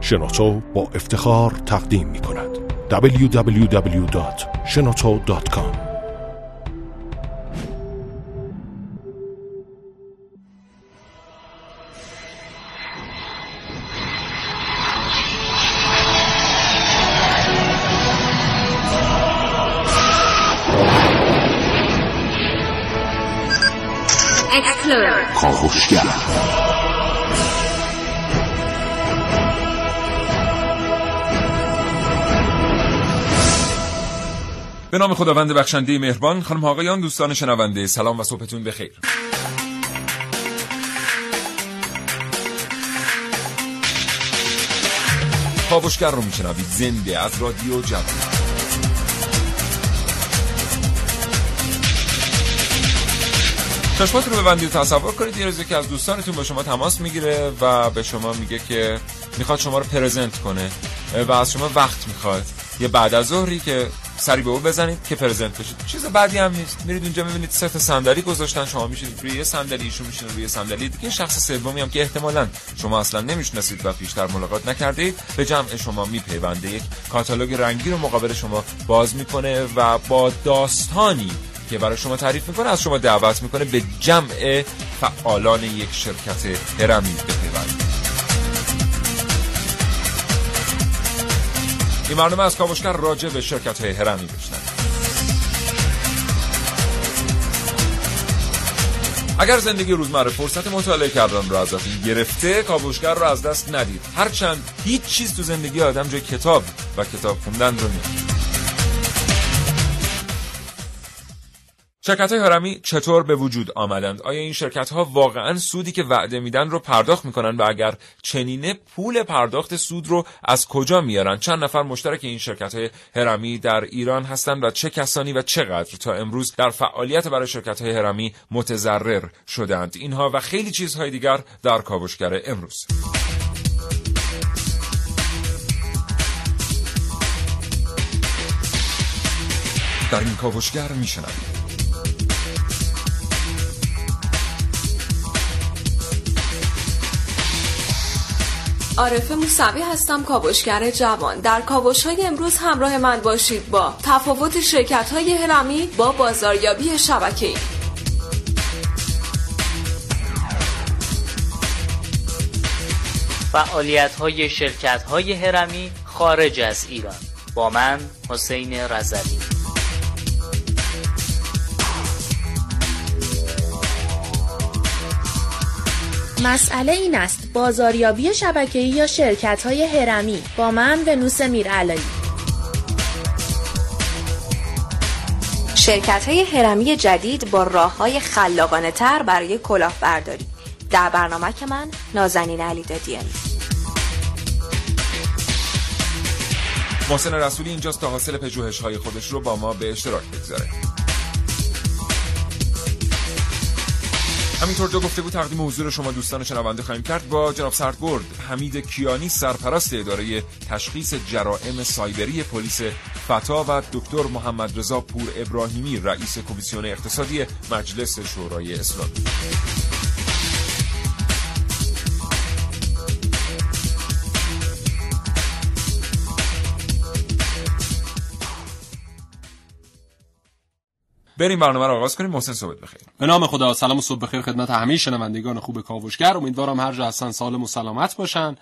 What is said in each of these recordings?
شنوتو با افتخار تقدیم می کند. www.shenoto.com کاوشگر به نام خداوند بخشنده مهربان خانم آقایان دوستان شنونده سلام و صبحتون بخیر. کاوشگر رو میشنوید زنده از رادیو جوان. چشمات رو ببندید و تصور کنید یه روزی که از دوستانتون با شما تماس می‌گیره و به شما میگه که می‌خواد شما رو پرزنت کنه و از شما وقت می‌خواد. یه بعد از ظهری که سری به او بزنید که پرزنت بشید چیز بعدی هم نیست. میرید اونجا می‌بینید سه تا صندلی گذاشتن. شما میشید روی یه صندلی ایشون میشین روی صندلی. دیگه شخص سومی هم که احتمالا شما اصلا نمی‌شناسید و پیشتر ملاقات نکردید به جمع شما میپیونده. یک کاتالوگ رنگی رو مقابل شما باز می‌کنه و با داستانی که برای شما تعریف می‌کنه از شما دعوت می‌کنه به جمع فعالان یک شرکت هرمی بپیوندید. این برنامه از کاوشگر راجع به شرکت های هرمی بشنن اگر زندگی روزمره فرصت مطالعه کردن رو ازتون گرفته کاوشگر رو از دست ندید. هرچند هیچ چیز تو زندگی آدم جای کتاب و کتاب خوندن رو نیست. شرکت های هرمی چطور به وجود آمدند؟ آیا این شرکت ها واقعا سودی که وعده میدن رو پرداخت می‌کنن و اگر چنینه پول پرداخت سود رو از کجا میارن؟ چند نفر مشترک این شرکت های هرمی در ایران هستند و چه کسانی و چقدر تا امروز در فعالیت برای شرکت های هرمی متضرر شدند؟ اینها و خیلی چیزهای دیگر در کاوشگر امروز. در این کاوشگر میشنوید عارف موسوی هستم کاوشگر جوان. در کاوش های امروز همراه من باشید با تفاوت شرکت های هرمی با بازاریابی شبکه‌ای فعالیت های شرکت های هرمی خارج از ایران. با من حسین رزدی مسئله این است بازاریابی شبکه‌ای یا شرکت های هرمی با من ونوس میرعلایی. شرکت های هرمی جدید با راه های خلاقانه تر برای کلاهبرداری. در برنامه که من نازنین علی دادیانی. محسن رسولی اینجاست تا حاصل پژوهش های خودش رو با ما به اشتراک بگذاره. همینطور دو گفته بود تقدیم حضور شما دوستان شنونده خواهیم کرد. با جناب سردگرد حمید کیانی سرپرست اداره تشخیص جرائم سایبری پلیس فتا و دکتر محمد رضا پور ابراهیمی رئیس کمیسیون اقتصادی مجلس شورای اسلامی. بریم برنامه رو آغاز کنیم محسن صحبت بخیر. به نام خدا سلام و صبح بخیر خدمت همه شنوندگان خوب کاوشگر. امیدوارم هر جا هستن سالم و سلامت باشن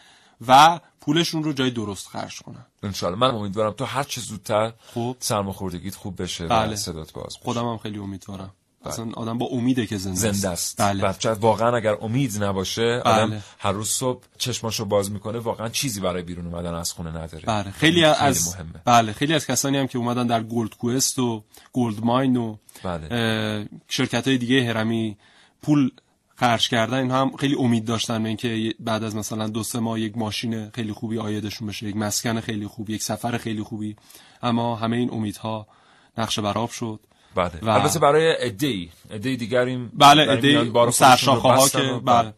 و پولشون رو جای درست خرج کنن. انشالله من امیدوارم تو هر چه زودتر خوب. سرماخوردگیت خوب بشه بله. و صدات باز بشه. خودم هم خیلی امیدوارم. اصلا آدم با امیده که زنده, زنده است بله. بچه واقعا اگر امید نباشه بله. آدم هر روز صبح چشماشو باز می‌کنه واقعا چیزی برای بیرون اومدن از خونه نداره بله خیلی از مهمه. بله خیلی از کسانی هم که اومدن در Gold Quest و Gold Mine و بله. شرکت های دیگه هرمی پول خرج کردن اینها هم خیلی امید داشتن به اینکه بعد از مثلا دو سه ماه یک ماشین خیلی خوبی عایدشون بشه یک مسکن خیلی خوبی یک سفر خیلی خوبی اما همه این امیدها نقش بر آب شد بله. و- البته برای عده‌ای عده‌ای دیگری بله عده‌ای سرشاخه ها که بله.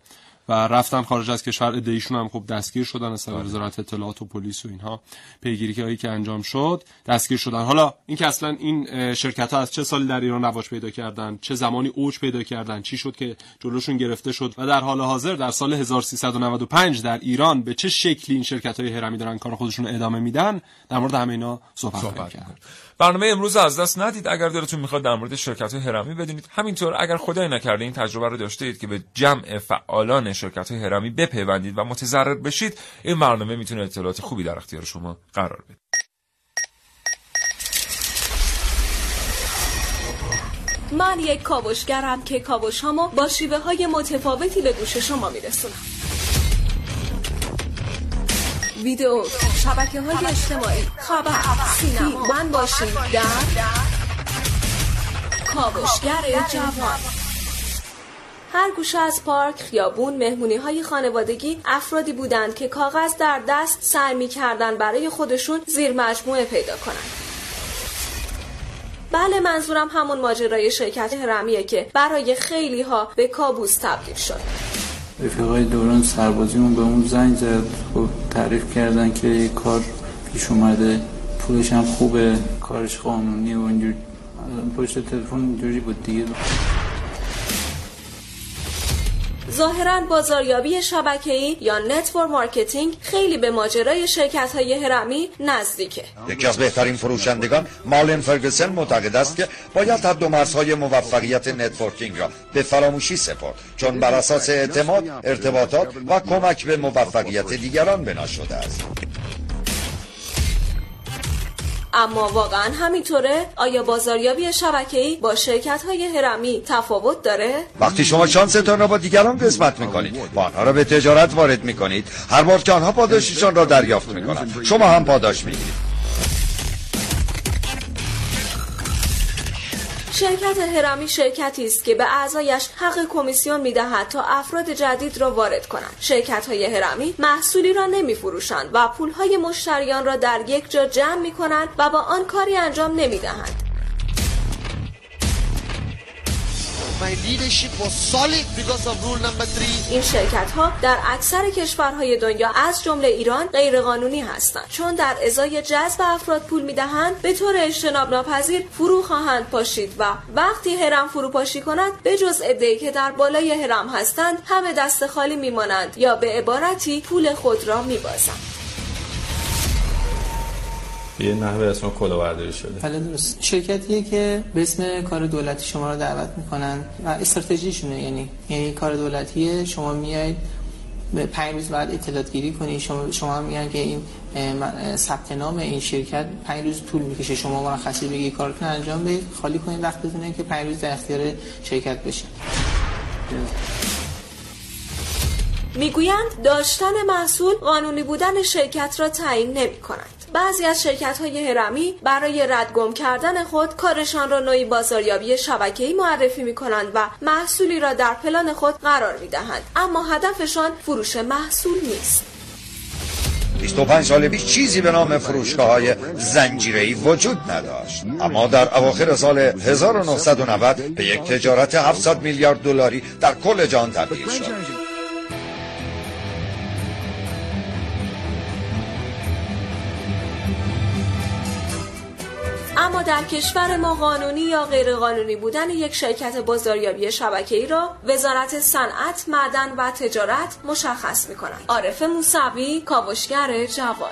و رفتن خارج از کشور عده‌ایشون هم خب دستگیر شدن از وزارت اطلاعات و پلیس و اینها پیگیری هایی که انجام شد دستگیر شدن. حالا این که اصلا این شرکت ها از چه سالی در ایران رواج پیدا کردن؟ چه زمانی اوج پیدا کردن؟ چی شد که جلوشون گرفته شد؟ و در حال حاضر در سال 1395 در ایران به چه شکلی این شرکت های هرمی دارن کار خودشون ادامه میدن؟ در مورد همه اینا صحبت, صحبت برنامه امروز از دست ندید. اگر دلتون می‌خواد در مورد شرکت های هرمی بدونید همینطور اگر خدای نکرده این تجربه رو داشته اید که به جمع فعالان شرکت های هرمی بپیوندید و متضرر بشید. این برنامه می‌تونه اطلاعات خوبی در اختیار شما قرار بده. من یک کاوشگرم که کاوش هامو با شیوه های متفاوتی به گوش شما میرسونم. ویدیو شبکه های اجتماعی خبر سینما. من باشید در کاوشگر جوان. هر گوشه از پارک، خیابون، مهمونی های خانوادگی افرادی بودند که کاغذ در دست سعی می کردن برای خودشون زیر مجموعه پیدا کنند. بله منظورم همون ماجرای شرکت هرمیه که برای خیلی ها به کابوس تبدیل شد. رفیقای دوران سربازیمون به اون زنگ زد. خب تعریف کردن که یه کار پیش اومده. پولش هم خوبه. کارش قانونی و اینجور. پشت تلفن اینجوری بود دیگه. ظاهرا بازاریابی شبکه‌ای یا network marketing خیلی به ماجرای شرکت های هرمی نزدیکه. یکی از بهترین فروشندگان مالن فرگسن معتقد است که باید حد و مرزهای موفقیت networking را به فراموشی سپرد چون بر اساس اعتماد ارتباطات و کمک به موفقیت دیگران بنا شده است. اما واقعا همینطوره؟ آیا بازاریابی شبکه‌ای با شرکت های هرمی تفاوت داره؟ وقتی شما شانستان را با دیگران قسمت می‌کنید و آنها را به تجارت وارد می‌کنید هر بار که آنها پاداششان را دریافت می‌کنند شما هم پاداش می‌گیرید. شرکت هرمی شرکتی است که به اعضایش حق کمیسیون می‌دهد تا افراد جدید را وارد کنند. شرکت های هرمی محصولی را نمی فروشند و پول های مشتریان را در یک جا جمع می کنند و با آن کاری انجام نمی دهند این شرکت ها در اکثر کشورهای دنیا از جمله ایران غیرقانونی هستند. چون در ازای جذب افراد پول می‌دهند به طور اجتناب ناپذیر فرو خواهند پاشید و وقتی هرم فروپاشی کند به جز ادهی که در بالای هرم هستند همه دست خالی میمانند یا به عبارتی پول خود را میبازند. یه نحوه اسم کلاهبرداری شده. بله درست. شرکتیه که به اسم کار دولتی شما رو دعوت می‌کنن و استراتژیشونه. یعنی یعنی کار دولتیه. شما میایید به پنج روز بعد اطلاعات گیری کنی. شما شما میگن که این ثبت نام این شرکت پنج روز طول می‌کشه. شما مرخصی بگی کارتون انجام بدید خالی کنید. وقتتون که پنج روز در اختیار شرکت بشین می‌گویند داشتن محصول قانونی بودن شرکت را تعیین نمی کنند. بعضی از شرکت های هرمی برای ردگم کردن خود کارشان را نوعی بازاریابی شبکه‌ای معرفی می کنند و محصولی را در پلان خود قرار می دهند اما هدفشان فروش محصول نیست. 25 سال پیش چیزی به نام فروشگاه های زنجیری وجود نداشت. اما در اواخر سال 1990 به یک تجارت 700 میلیارد دلاری در کل جهان تبدیل شد. اما در کشور ما قانونی یا غیرقانونی بودن یک شرکت بازاریابی شبکه‌ای را وزارت صنعت، معدن و تجارت مشخص می‌کند. عارف موسوی، کاوشگر جوان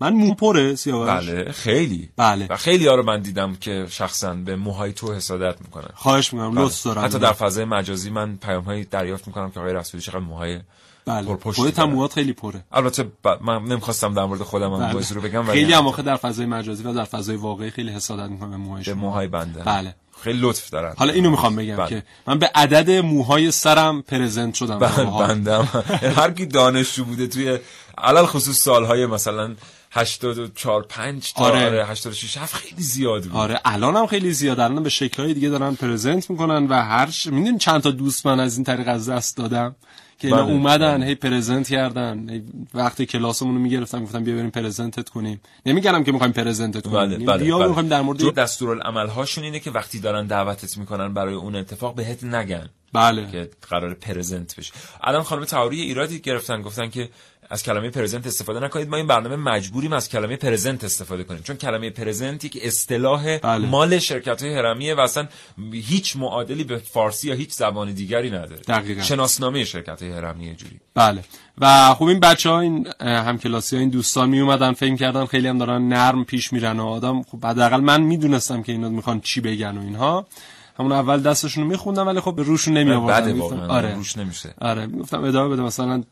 من مو پره سیاوش. بله خیلی. بله. و خیلی ها رو من دیدم که شخصا به موهای تو حسادت می‌کنن. خواهش می‌کنم بله. لطف دارم. حتی در فضای مجازی من پیام هایی دریافت می‌کنم که آقای رسولی چقدر موهای بله. خودت هم موهات خیلی پره. البته ب... من نمی‌خواستم در مورد خودم هم بله. رو بگم ولی خیلی هم آخه در فضای مجازی و در فضای واقعی خیلی حسادت می‌کنم به موهای به موهای بنده. بله. خیلی لطف دارن. حالا اینو می‌خوام بگم بله. که من به عدد موهای سرم پرزنت شدم. بله. بندم هر کی دانشجو بوده توی علل خصوص سالهای مثلا 84 5 تا آره. آره 86 7 خیلی زیاد بود. آره الان هم خیلی زیاد الان به شکل‌های دیگه دارن پرزنت می‌کنن و هر ش... می‌دونی چند تا دوست من از این طریق از دست دادم؟ که اینا بله. اومدن هی پرزنت کردن وقتی کلاسمون رو می‌گرفتن گفتم بیا بریم پرزنتت کنیم. نمیگم که می‌خوایم پرزنتت کنیم. بله بله بیا بله. می‌خوایم در مورد دستورالعمل هاشون اینه که وقتی دارن دعوتت می‌کنن برای اون اتفاق بهت نگن. بله. که قرار پرزنت بشه الان خانم تهاری ایرادی گرفتن گفتن که از کلمه پرزنت استفاده نکنید. ما این برنامه مجبوریم از کلمه پرزنت استفاده کنیم. چون کلمه پرزنت یک اصطلاح بله. مال شرکت های هرمیه و اصلا هیچ معادلی به فارسی یا هیچ زبان دیگری نداره. دقیقاً. شناسنامه شرکت های هرمیه جوری. بله. و خب این بچه ها این همکلاسی ها این دوستان می اومدن فکر کردن خیلی هم دارن نرم پیش میرن و آدم خب حداقل من می‌دونستم که اینا می‌خوان چی بگن و اینها. همون اول دستشون رو میخوندم ولی خب به روشون نمی آوردم آره. روش نمیشه. آره. می‌گفتم ادامه بده. مثلا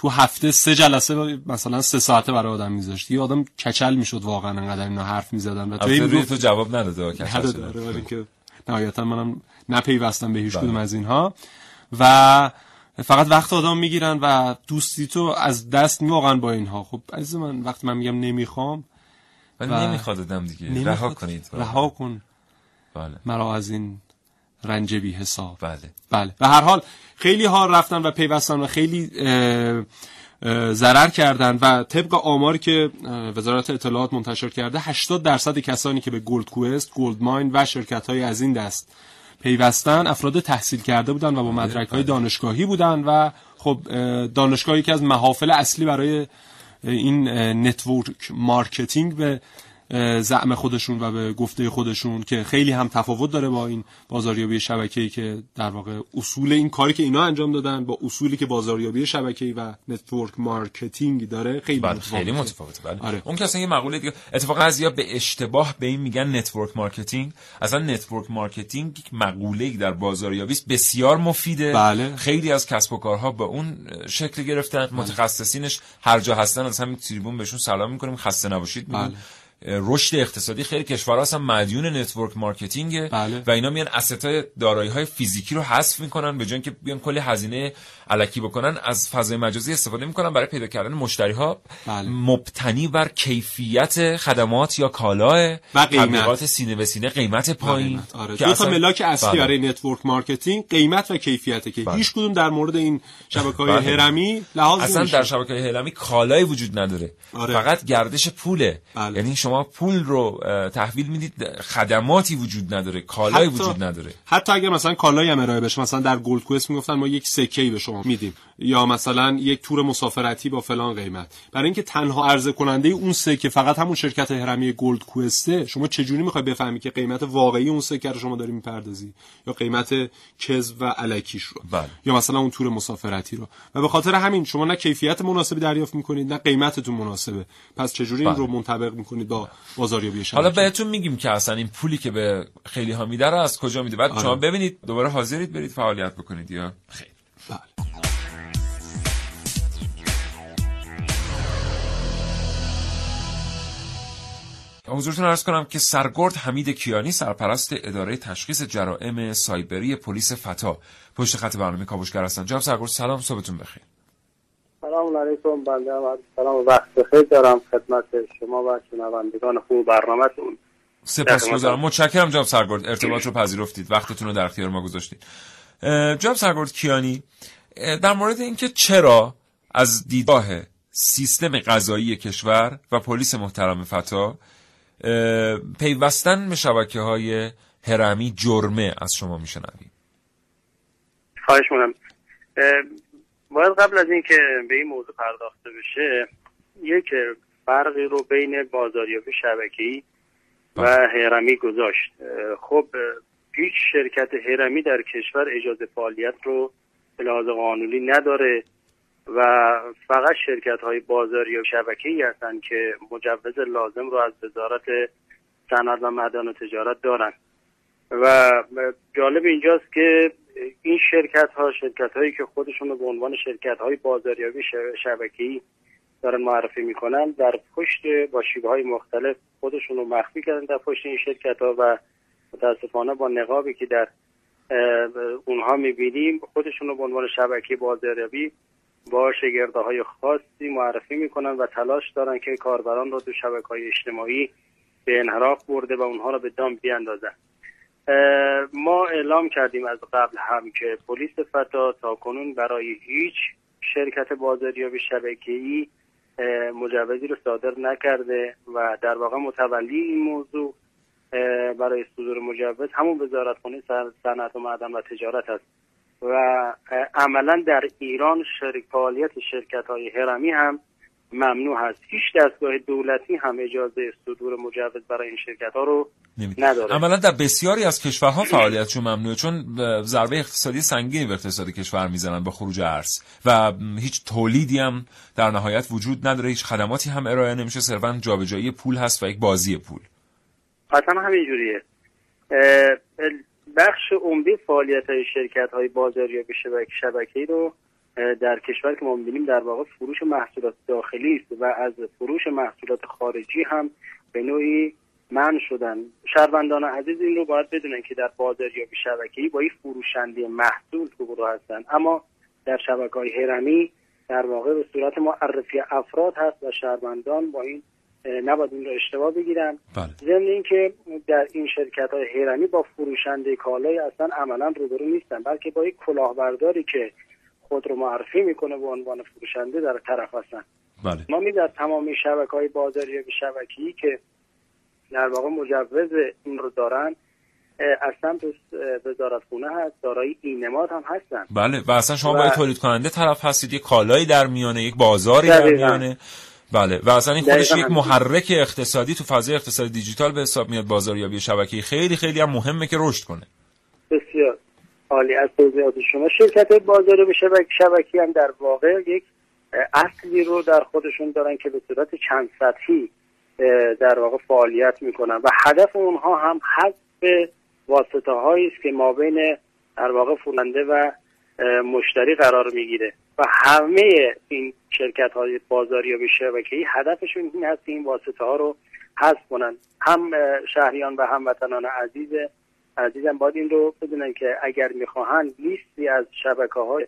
تو هفته سه جلسه مثلا سه ساعته برای آدم میذاشت یه آدم کچل می‌شد واقعا انقدر اینا حرف می‌زدن و تو این گفت- تو جواب نداده. آره، که نهایتا منم نپیوستم به هیچ بله. کدوم از اینها. و فقط وقت آدم می‌گیرن و دوستی تو از دست واقعا با اینها. خب عزیز من وقتی من میگم نمی‌خوام ولی و- نمی‌خواد آدم دیگه. رها کنید. رها کن. بله. مرا از این رنج بی حساب. بله. بله. و هر حال خیلی ها رفتن و پیوستن و خیلی ضرر کردن و طبق آماری که وزارت اطلاعات منتشر کرده 80 درصد کسانی که به Gold Quest، Gold Mine و شرکت های از این دست پیوستن افراد تحصیل کرده بودن و با مدرک های دانشگاهی بودن و خب اه، دانشگاه یکی از محافل اصلی برای این network marketing به زعم خودشون و به گفته خودشون که خیلی هم تفاوت داره با این بازاریابی شبکه‌ای که در واقع اصول این کاری که اینا انجام دادن با اصولی که بازاریابی شبکه‌ای و network marketing داره خیلی بله متفاوته. خیلی متفاوته بله آره. اون که اصلا یه مقوله دیگه اتفاقا از یا به اشتباه به این میگن network marketing اصلا network marketing یک مقوله ای در بازاریابی است بسیار مفیده بله. خیلی از کسب و کارها به اون شکل گرفتن متخصصینش هر جا هستن از همین تریبون بهشون سلام می‌کنیم خسته نباشید بله. رشد اقتصادی خیلی کشورها هستن مدیون network marketing بله. و اینا میان واسطه‌های دارایی های فیزیکی رو حذف می‌کنن به جای اینکه بیان کلی هزینه الکی بکنن از فضای مجازی استفاده می‌کنن برای پیدا کردن مشتری ها بله. مبتنی بر کیفیت خدمات یا کالا و قیمت. سینه به سینه قیمت پایین. آره. که دو تا اصلا- ملاک اصلی بله. network marketing قیمت و کیفیته که بله. هیچ کدوم در مورد این شبکه‌های بله. هرمی لحاظ اصلا نمیشه. در شبکه های هرمی کالایی وجود نداره آره. فقط گردش پوله بله. یعنی شما پول رو تحویل می‌دید خدماتی وجود نداره کالایی حتی- وجود نداره. حتی اگر مثلا کالایی هم ارائه بشه مثلا در Gold Quest می‌گفتن ما یک سکه به شما میدیم. یا مثلا یک تور مسافرتی با فلان قیمت. برای اینکه تنها عرضه کننده اون سکه فقط همون شرکت هرمی Gold Quest ه شما چجوری می‌خوای بفهمی که قیمت واقعی اون سکه رو شما داری می‌پردازی؟ یا قیمت کذب و الکیش رو؟ بله. یا مثلا اون تور مسافرتی رو؟ و به خاطر همین شما نه کیفیت مناسبی دریافت می‌کنید نه قیمتتون مناسبه. پس چجوری این بله. رو منطبق می‌کنید با بازاریابی شبکه. حالا بهتون میگیم که اصلا این پولی که به خیلی ها میده رو از کجا میده. بعد آره. شما ببینید دوباره حاضرید برید فعالیت بکنید یا خیر. بله. حضورتون عرض کنم که سرگرد حمید کیانی سرپرست اداره تشخیص جرائم سایبری پلیس فتا. پشت خط برنامه کاوشگر هستن. جناب سرگرد سلام صبحتون بخیر. سلام علیکم بنده هم عرض سلام و وقت بخیر دارم خدمت شما و شنوندگان خوب برنامهتون. سپاسگزارم. متشکرم جناب سرگرد. ارتباط رو پذیرفتید. وقتتون رو در اختیار ما گذاشتید. جناب سرگرد کیانی در مورد اینکه چرا از دیدگاه سیستم قضایی کشور و پلیس محترم فتا پیوستن به شبکه های هرمی جرمه از شما میشنویم. خواهش می‌کنم. باید قبل از اینکه به این موضوع پرداخته بشه یک فرقی رو بین بازاریابی شبکه‌ای و هرمی گذاشت. اه، خب هیچ شرکت هرمی در کشور اجازه فعالیت رو به لحاظ قانونی نداره و فقط شرکت های بازاری و شبکه‌ای هستند که مجوز لازم رو از وزارت صنعت و معدن و تجارت دارن. و جالب اینجاست که این شرکت ها شرکت هایی که خودشون رو به عنوان شرکت های بازاریابی شبکه‌ای دارن معرفی می‌کنن در پشت با شیوه های مختلف خودشون رو مخفی کردن در پشت این شرکت ها و متاسفانه با نقابی که در اونها می‌بینیم خودشون رو به عنوان شبکه بازاریابی با شگرده های خاصی معرفی می‌کنن و تلاش دارن که کاربران رو تو شبکه های اجتماعی به انحراف برده و اونها رو به دام بیاندازن. ما اعلام کردیم از قبل هم که پلیس فتا تا کنون برای هیچ شرکت بازاریابی شبکه‌ای مجوزی رو صادر نکرده و در واقع متولی این موضوع برای صدور مجوز همون وزارتخانه صنعت و معدن و تجارت است. و عملا در ایران شرک فعالیت شرکت های هرمی هم ممنوع هست. هیچ دستگاه دولتی هم اجازه صدور مجوز برای این شرکت ها رو نداره. عملا در بسیاری از کشورها فعالیتشون ممنوعه چون ضربه اقتصادی سنگینی به اقتصاد کشور می‌زنن با خروج ارز و هیچ تولیدی هم در نهایت وجود نداره هیچ خدماتی هم ارائه نمیشه صرفا جابجایی پول هست و یک بازی پول. قطعا همینجوریه بخش عمده فعالیت های شرکت های بازاریابی شبکه شبکه‌ای رو در کشور که ما می‌بینیم در واقع فروش محصولات داخلی است و از فروش محصولات خارجی هم به نوعی من شدن. شهروندان عزیز این رو باید بدونن که در بازاریابی شبکه‌ای با این فروشنده محصول رو هستن. اما در شبکه های هرمی در واقع به صورت معرفی افراد هست و شهروندان با این نباید این رو اشتباه بگیرن. بله. ضمن اینکه در این شرکت های هرمی با فروشنده کالای اصلا عملا روبرو نیستن بلکه با یک کلاهبرداری که خود رو معرفی می‌کنه به عنوان فروشنده در طرف هستن. بله. ما می در تمامی شبکه های بازاری شبکه‌ای که در واقع مجوز این رو دارن از سمت وزارت خونه هست دارای اینماد هم هستن. بله و اصلا شما و... باید تولید کننده طرف هستید یک کالایی در میانه یک بازاری در میانه. بله و اصلا این خودش یک محرک اقتصادی تو فضای اقتصاد دیجیتال به حساب میاد بازاریابی شبکه‌ای. خیلی خیلی هم مهمه که رشد کنه. بسیار. عالی از توضیحات شما. شرکت بازار به شبکه شبکی هم در واقع یک اصلی رو در خودشون دارن که به صورت چند سطحی در واقع فعالیت می‌کنن و هدف اونها هم حذف واسطه هایی است که ما بین در واقع فروشنده و مشتری قرار می‌گیره. و همه این شرکت های بازاری و شبکه‌ای هدفشون این هست که این واسطه ها رو حذف کنن. هم شهریان و هموطنان عزیز عزیزم باید این رو بدونن که اگر می‌خواهند لیستی از شبکه های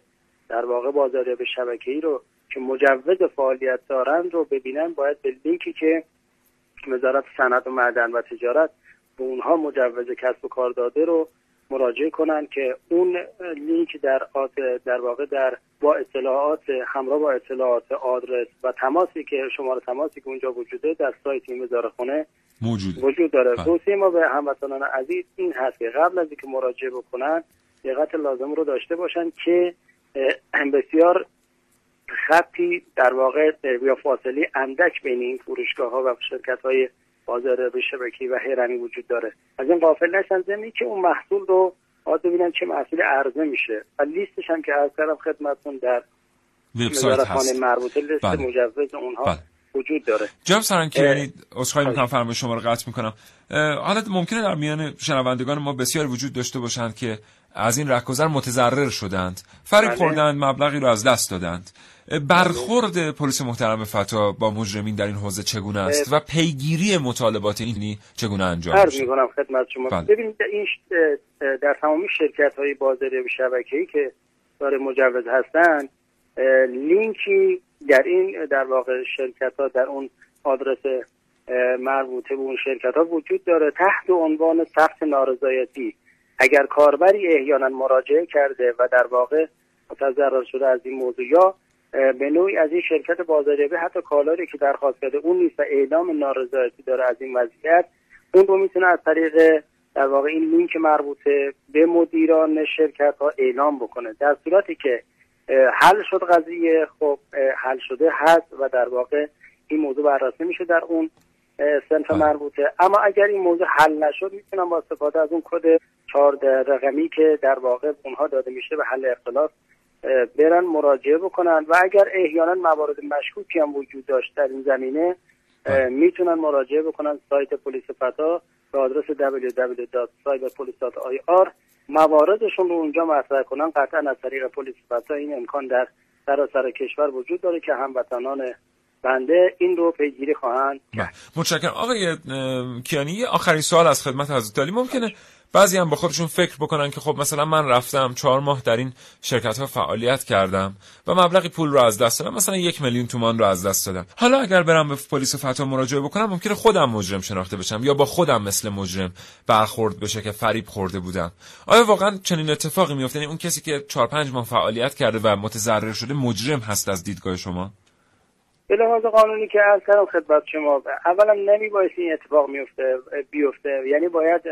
در واقع بازاری به شبکه ای رو که مجوز فعالیت دارند رو ببینن باید به لینکی که وزارت صنعت و معدن و تجارت به اونها مجوز کسب و کار داده رو مراجعه کنن که اون لینک در آت در واقع در با اطلاعات همراه با اطلاعات آدرس و تماسی که شماره تماسی که اونجا وجوده در سایت این وزارتخانه موجود وجود داره بله. توصیه ما به هموطنان عزیز این هست که قبل از اینکه مراجعه بکنن دقت لازم رو داشته باشن که بسیار خطی در واقع یا فاصله اندک بین این فروشگاه ها و شرکت های بازار شبکی و هرمی وجود داره از این قافل نشن زمینی که اون محصول رو باید ببینن چه محصول عرضه میشه و لیستش هم که از طرف خدمتون در وبسایت هست مربوطه لیست بله. مجوز اونها بله. وجود داره. جناب سرانکیانی عذرخواهی می‌کنم فرمایش شما رو قطع می‌کنم. حالا ممکنه در میان شنوندگان ما بسیار وجود داشته باشند که از این رهگذر متضرر شدند فریب بله. خوردند مبلغی رو از دست دادند. برخورد پلیس محترم فتا با مجرمین در این حوزه چگونه است و پیگیری مطالبات اینی چگونه انجام میشه؟ می‌کنم خدمت شما. بله. ببینید این در تمامی شرکت های بازاری شبکه‌ای که داره مجوز هستند لینکی در این در واقع شرکت ها در اون آدرس مربوطه به اون شرکت ها وجود داره تحت عنوان ثبت نارضایتی. اگر کاربری احیانا مراجعه کرده و در واقع متضرر شده از این موضوع یا به نوعی از این شرکت بازاریابی حتی کالاری که درخواست کرده اون نیست و اعلام نارضایتی داره از این وضعیت اون رو می‌تونه از طریق در واقع این لینک مربوطه به مدیران شرکت ها اعلام بکنه. در صورتی که حل شد قضیه خب حل شده هست و در واقع این موضوع بررسی میشه در اون سنف بله. مربوطه اما اگر این موضوع حل نشد می‌تونم با استفاده از اون کد چهار رقمی که در واقع اونها داده میشه به حل اختلاف برن مراجعه بکنن و اگر احیانا موارد مشکوکی هم وجود داشت در این زمینه بله. می‌تونن مراجعه بکنن سایت پلیس فتا به آدرس www.cyberpolice.ir مواردشون رو اونجا مطرح کنن. قطعا از طریق پلیس فتا این امکان در سراسر کشور وجود داره که هموطنان بنده این رو پیگیری خواهند بله. متشکرم. آقای کیانی آخرین سوال از خدمت حضرت علی ممکنه بعضی هم با خودشون فکر بکنن که خب مثلا من رفتم چهار ماه در این شرکت ها فعالیت کردم و مبلغی پول رو از دست دادم. مثلا یک میلیون تومان رو از دست دادم. حالا اگر برم به پلیس فتا مراجعه بکنم ممکنه خودم مجرم شناخته بشم یا با خودم مثل مجرم برخورد بشه که فریب خورده بودم. آیا واقعا چنین اتفاقی میفته یعنی اون کسی که چهار پنج ماه فعالیت کرده و متضرر شده مجرم هست از دیدگاه شما؟ به لحاظ قانونی که از کردم خدمت شما. اولا نمی این اتفاق میفته بیفته. یعنی باید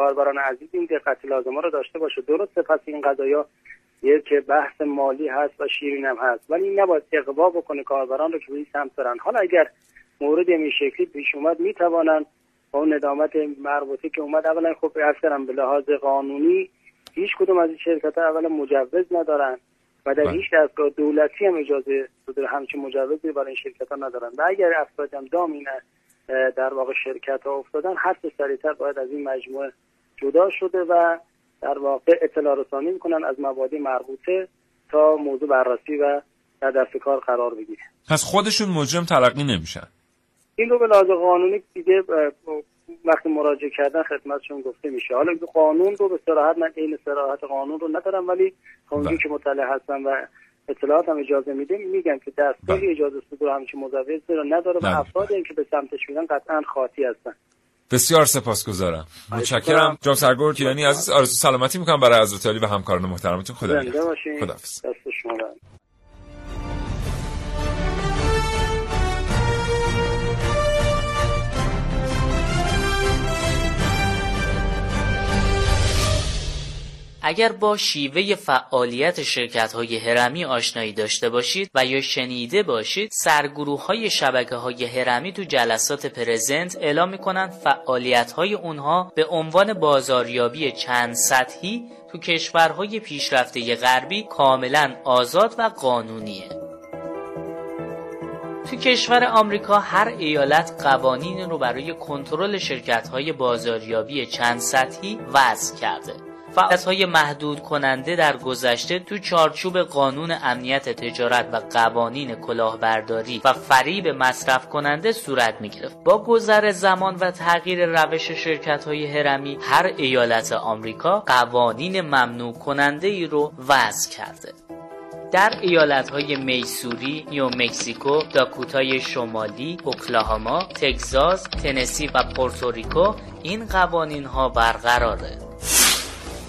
کاربران عزیز این دقت لازمه رو داشته باشه. درسته پس این قضایا یک بحث مالی هست و شیرین هم هست. ولی این نباید اقوا بکنه. کاربران رو که این سمت برن حالا اگر مورد این شکلی پیش اومد می‌توانن با اون ندامت مربوطه که اومد اولا خب از کردم به لحاظ قانونی هیچ کدوم از این شرکت ها اولا مجوز ندارن و در بله. هیچ دستگاه دولتی هم اجازه صدور همچین مجوزی برای این شرکت ها ندارن. و اگر افراد هم دام در واقع شرکت ها افتادن هر سریعتر باید از این مجموعه جدا شده و در واقع اطلاع رسانی می‌کنن از مبادی مربوطه تا موضوع بررسی و در دست کار قرار بگیره. پس خودشون مجرم تلقی نمیشن. این رو به لحاظ قانونی دیگه وقتی مراجعه کردن خدمتشون گفته میشه. حالا این قانون رو به صراحت من این صراحت قانون رو ندارم ولی تا اونجایی که مطلع هستم و اطلاعات هم اجازه میده میگم که دستگاهی اجازه صدور همچین مجوز رو نداره و بله. افرادی هم که به سمتش میرن قطعا خاطی هستن. بسیار سپاسگزارم. متشکرم. جناب سرگور کیانی عزیز آرزو سلامتی می‌کنم برای حضرت علی و همکاران محترمتون. خدا نگهدار. باشین. اگر با شیوه فعالیت شرکت های هرمی آشنایی داشته باشید و یا شنیده باشید سرگروه های شبکه های هرمی تو جلسات پرزنت اعلام می‌کنن فعالیت های اونها به عنوان بازاریابی چند سطحی تو کشورهای پیشرفته غربی کاملا آزاد و قانونیه تو کشور آمریکا هر ایالت قوانین رو برای کنترل شرکت‌های بازاریابی چند سطحی وضع کرده. فعالیت‌های محدود کننده در گذشته تو چارچوب قانون امنیت تجارت و قوانین کلاهبرداری و فریب مصرف کننده صورت می‌گرفت. با گذر زمان و تغییر روش شرکت‌های هرمی هر ایالت آمریکا قوانین ممنوع کننده ای رو وضع کرده. در ایالتهای میسوری، نیو مکزیکو، داکوتای شمالی، اوکلاهاما، تگزاس، تنسی و پورتوریکو این قوانین ها برقراره.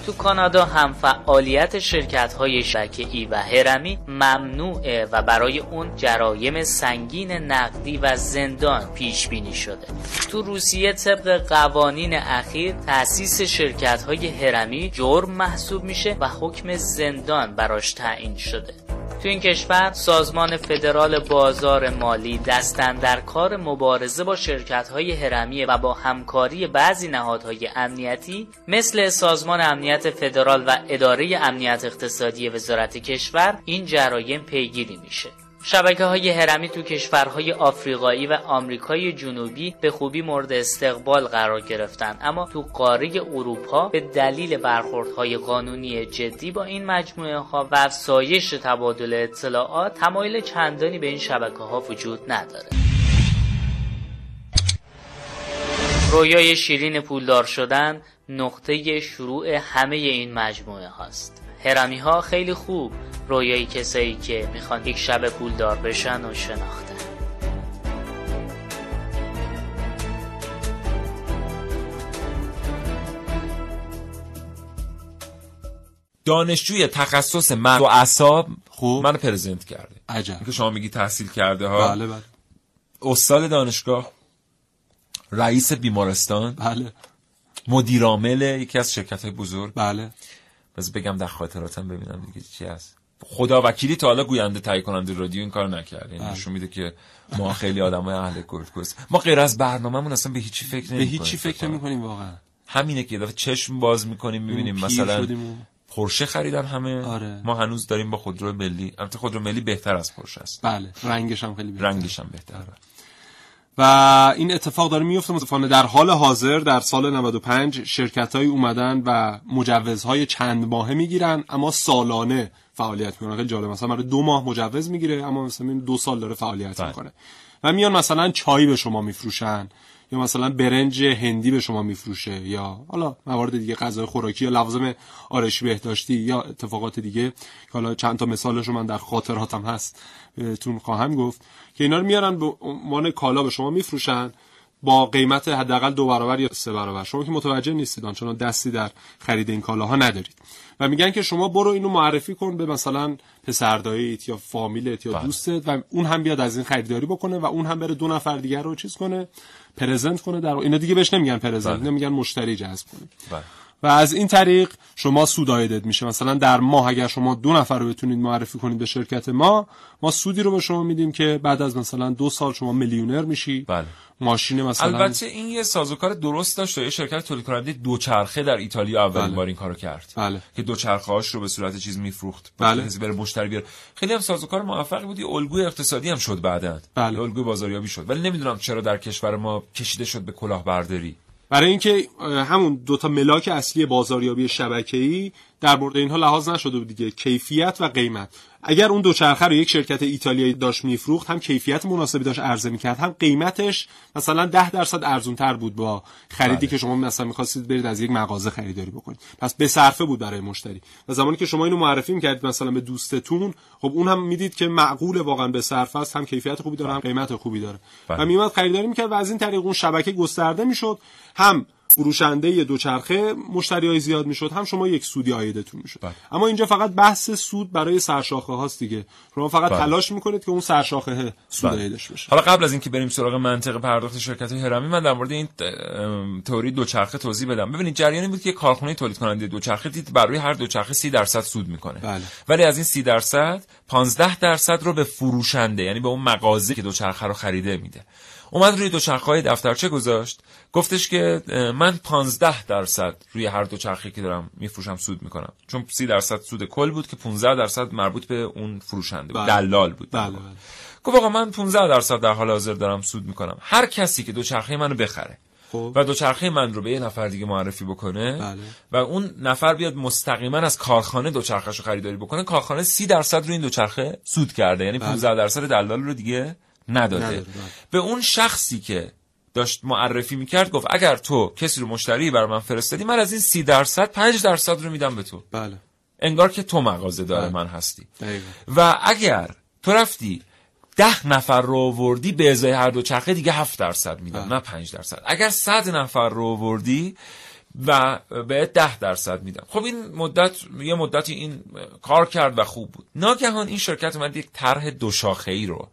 تو کانادا هم فعالیت شرکت های شرکه‌ای و هرمی ممنوعه و برای اون جرایم سنگین نقدی و زندان پیش بینی شده. تو روسیه طبق قوانین اخیر تأسیس شرکت های هرمی جرم محسوب میشه و حکم زندان براش تعیین شده. تو این کشور سازمان فدرال بازار مالی دستن در کار مبارزه با شرکت های هرمی و با همکاری بعضی نهادهای امنیتی مثل سازمان امنیت فدرال و اداره امنیت اقتصادی وزارت کشور این جرایم پیگیری میشه. شبکه های هرمی تو کشورهای آفریقایی و آمریکای جنوبی به خوبی مورد استقبال قرار گرفتن. اما تو قاره اروپا به دلیل برخوردهای قانونی جدی با این مجموعه ها و افزایش تبادل اطلاعات تمایل چندانی به این شبکه ها وجود نداره. رویای شیرین پولدار شدن نقطه شروع همه این مجموعه هاست. هرمی ها خیلی خوب رویای کسایی که می‌خوان یک شب پولدار بشن و شناختن دانشجوی تخصص مغز و اعصاب خوب؟ منو پرزنت کرده. عجب. که شما میگی تحصیل کرده ها؟ بله بله. استاد دانشگاه رئیس بیمارستان بله. مدیر عامل یکی از شرکت های بزرگ. بله. بس بگم در خاطراتم ببینم دیگه چی هست. خدا وکیلی تا حالا گوینده تهیه کننده رادیو این کار نکرده این بله. نشون میده که ما خیلی آدمای اهل گلگوز ما غیر از برنامه‌مون اصلا به هیچی فکر به نمی‌کنیم هیچی فکر نمی کنیم واقعا. همینه که دفعه چشم باز می‌کنیم می‌بینیم مثلا پرشه خریدن همه. آره. ما هنوز داریم با خودرو ملی البته خودرو ملی بهتر از پرشه است. بله رنگش هم خیلی بهتره. رنگش هم بهتره. و این اتفاق داره میفته متفانه در حال حاضر در سال 95 شرکت های اومدن و مجوزهای چند ماهه می‌گیرن اما سالانه فعالیت می‌کنه. خیلی جالب. مثلا برای دو ماه مجوز می‌گیره اما مثلا این دو سال داره فعالیت بله. می‌کنه. و میان مثلا چای به شما میفروشن یا مثلا برنج هندی به شما میفروشه یا حالا موارد دیگه غذای خوراکی یا لوازم آرایشی بهداشتی یا اتفاقات دیگه. که حالا چند تا مثالش رو من در خاطراتم هست بهتون خواهم گفت. که اینا رو میارن به عنوان کالا به شما میفروشن. با قیمت حداقل دو برابر یا سه برابر شما که متوجه نیستید آنچنان دستی در خرید این کالاها ندارید و میگن که شما برو اینو معرفی کن به مثلا پسرداییت یا فامیلت یا بله. دوستت و اون هم بیاد از این خریداری بکنه و اون هم بره دو نفر دیگر رو چیز کنه پرزنت کنه در اینا دیگه بهش نمیگن پرزنت بله. اینا میگن مشتری جذب کنه بله. و از این طریق شما سود عایدت میشه مثلا در ماه اگر شما دو نفر رو بتونید معرفی کنید به شرکت ما ما سودی رو به شما میدیم که بعد از مثلا دو سال شما میلیونر میشی بله. ماشین مثلا البته این یه سازوکار درست داشت یه شرکت تولید کننده دوچرخه در ایتالیا اولین بله. بار این کارو کرد بله. که هاش رو به صورت چیز میفروخت بله. بره مشتری بیاره خیلی هم سازوکار موفقی بود الگوی اقتصادی هم شد بعداً بله. الگوی بازاریابی شد ولی نمی‌دونم چرا در کشور ما کشیده شد به کلاهبرداری برای اینکه همون دوتا ملاک اصلی بازاریابی شبکه‌ای در مورد اینها لحاظ نشده بود دیگه. کیفیت و قیمت. اگر اون دوچرخه رو یک شرکت ایتالیایی داشت میفروخت هم کیفیت مناسبی داشت عرضه می‌کرد هم قیمتش مثلا 10 درصد ارزون تر بود با خریدی بله. که شما مثلا می‌خواستید برید از یک مغازه خریداری بکنید پس به صرفه بود برای مشتری و زمانی که شما اینو معرفی می‌کردید مثلا به دوستتون خب اون هم می‌دید که معقول واقعا به صرفه است هم کیفیت خوبی داره هم قیمت خوبی داره بله. و میومد خریداری می‌کرد و از این طریق اون شبکه گسترده می‌شد هم فروشنده دوچرخه مشتری های زیاد می‌شد هم شما یک سودی عایدتون می‌شد بله. اما اینجا فقط بحث سود برای سرشاخه هاست دیگه شما فقط بله. تلاش می‌کنید که اون سرشاخه سود بله. عایدش بشه حالا قبل از اینکه بریم سراغ منطق پرداخت شرکت هرمی من در مورد این تئوری دوچرخه توضیح بدم ببینید جریانی بود که کارخونه تولید کننده دوچرخه دید بر روی هر دوچرخه 30 درصد سود می‌کنه بله. ولی از این 30 درصد 15 درصد رو به فروشنده یعنی به اون مغازه که دوچرخه رو خریده میده اومد روی دوچرخه های دفترچه گذاشت؟ گفتش که من 15 درصد روی هر دوچرخه که دارم میفروشم سود می‌کنم. چون 30 درصد سود کل بود که 15 درصد مربوط به اون فروشنده بود. بله. دلال بود. بله بله. گفت آقا من 15 درصد در حال حاضر دارم سود می‌کنم. هر کسی که دوچرخه منو بخره خب. و دوچرخه من رو به یه نفر دیگه معرفی بکنه بله. و اون نفر بیاد مستقیما از کارخانه دوچرخه‌ش رو خریداری بکنه کارخانه 30 درصد رو این دوچرخه سود کرده. یعنی بله. 15 درصد دلال رو دیگه نداده نداده،. به اون شخصی که داشت معرفی می‌کرد گفت اگر تو کسی رو مشتری بر من فرستادی من از این 30 درصد 5 درصد رو میدم به تو بله انگار که تو مغازه داره بله. من هستی دقیقاً. و اگر تو رفتی ده نفر رو آوردی به ازای هر دو چرخه دیگه هفت درصد میدم بله. نه پنج درصد اگر صد نفر رو آوردی و به ده درصد میدم خب این مدت یه مدتی این کار کرد و خوب بود ناگهان این شرکت اومد یک طرح دو شاخه ای رو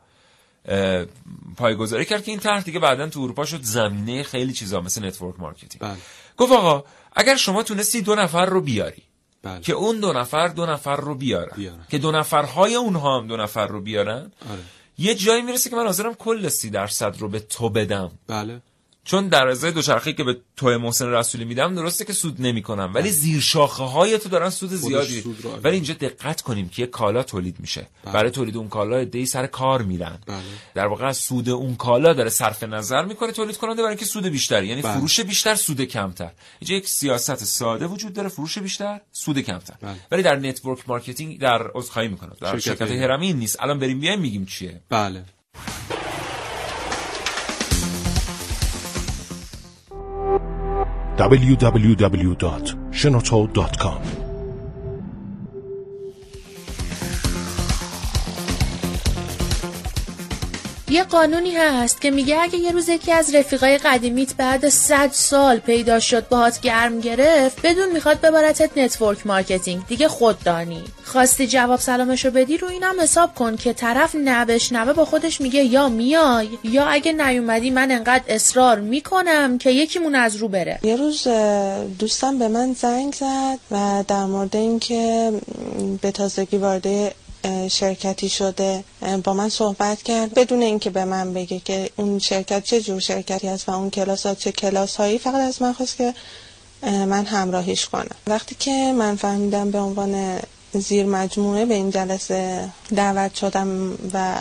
پایه‌گذاری کرد که این طرح دیگه بعدا تو اروپا شد زمینه خیلی چیزا مثل network marketing. بله. گفت آقا اگر شما تونستی دو نفر رو بیاری بله. که اون دو نفر دو نفر رو بیارن, بیارن. که دو نفرهای اونها هم دو نفر رو بیارن آره. یه جایی می‌رسه که من حاضرم کل سی درصد رو به تو بدم. بله. چون در ازای دوچرخه که به توی محسن رسولی میدم درسته که سود نمی‌کنم ولی زیر شاخه های تو دارن سود زیادی. سود رو- ولی اینجا دقت کنیم که یه کالا تولید میشه. بله. برای تولید اون کالا عده‌ای سر کار میرن. بله. در واقع از سود اون کالا داره صرف نظر می‌کنه تولید کننده برای اینکه سود بیشتری. یعنی بله. فروش بیشتر سود کمتر. اینجا یک سیاست ساده وجود داره فروش بیشتر سود کمتر. بله. ولی در network marketing در عذرخواهی می‌کنم. در شرکت شرکت هرمی. نیست. الان بریم بیایم میگیم چیه. بله. www.shenoto.com یه قانونی هست که میگه اگه یه روز یکی از رفیقای قدیمیت بعد 100 سال پیدا شد باهات گرم گرفت بدون می‌خواد ببرتت network marketing. دیگه خود دانی. خواستی جواب سلامشو بدی رو اینم حساب کن که طرف نبشنوه با خودش میگه یا میای یا اگه نیومدی من انقدر اصرار می‌کنم که یکیمون از رو بره. یه روز دوستم به من زنگ زد و در مورد اینکه به تازگی وارد شرکتی شده با من صحبت کرد. بدون اینکه به من بگه که اون شرکت چه جور شرکتی است و اون کلاس ها چه کلاس هایی فقط از من خواست که من همراهیش کنم. وقتی که من فهمیدم به عنوان زیر مجموعه به این جلسه دعوت شدم و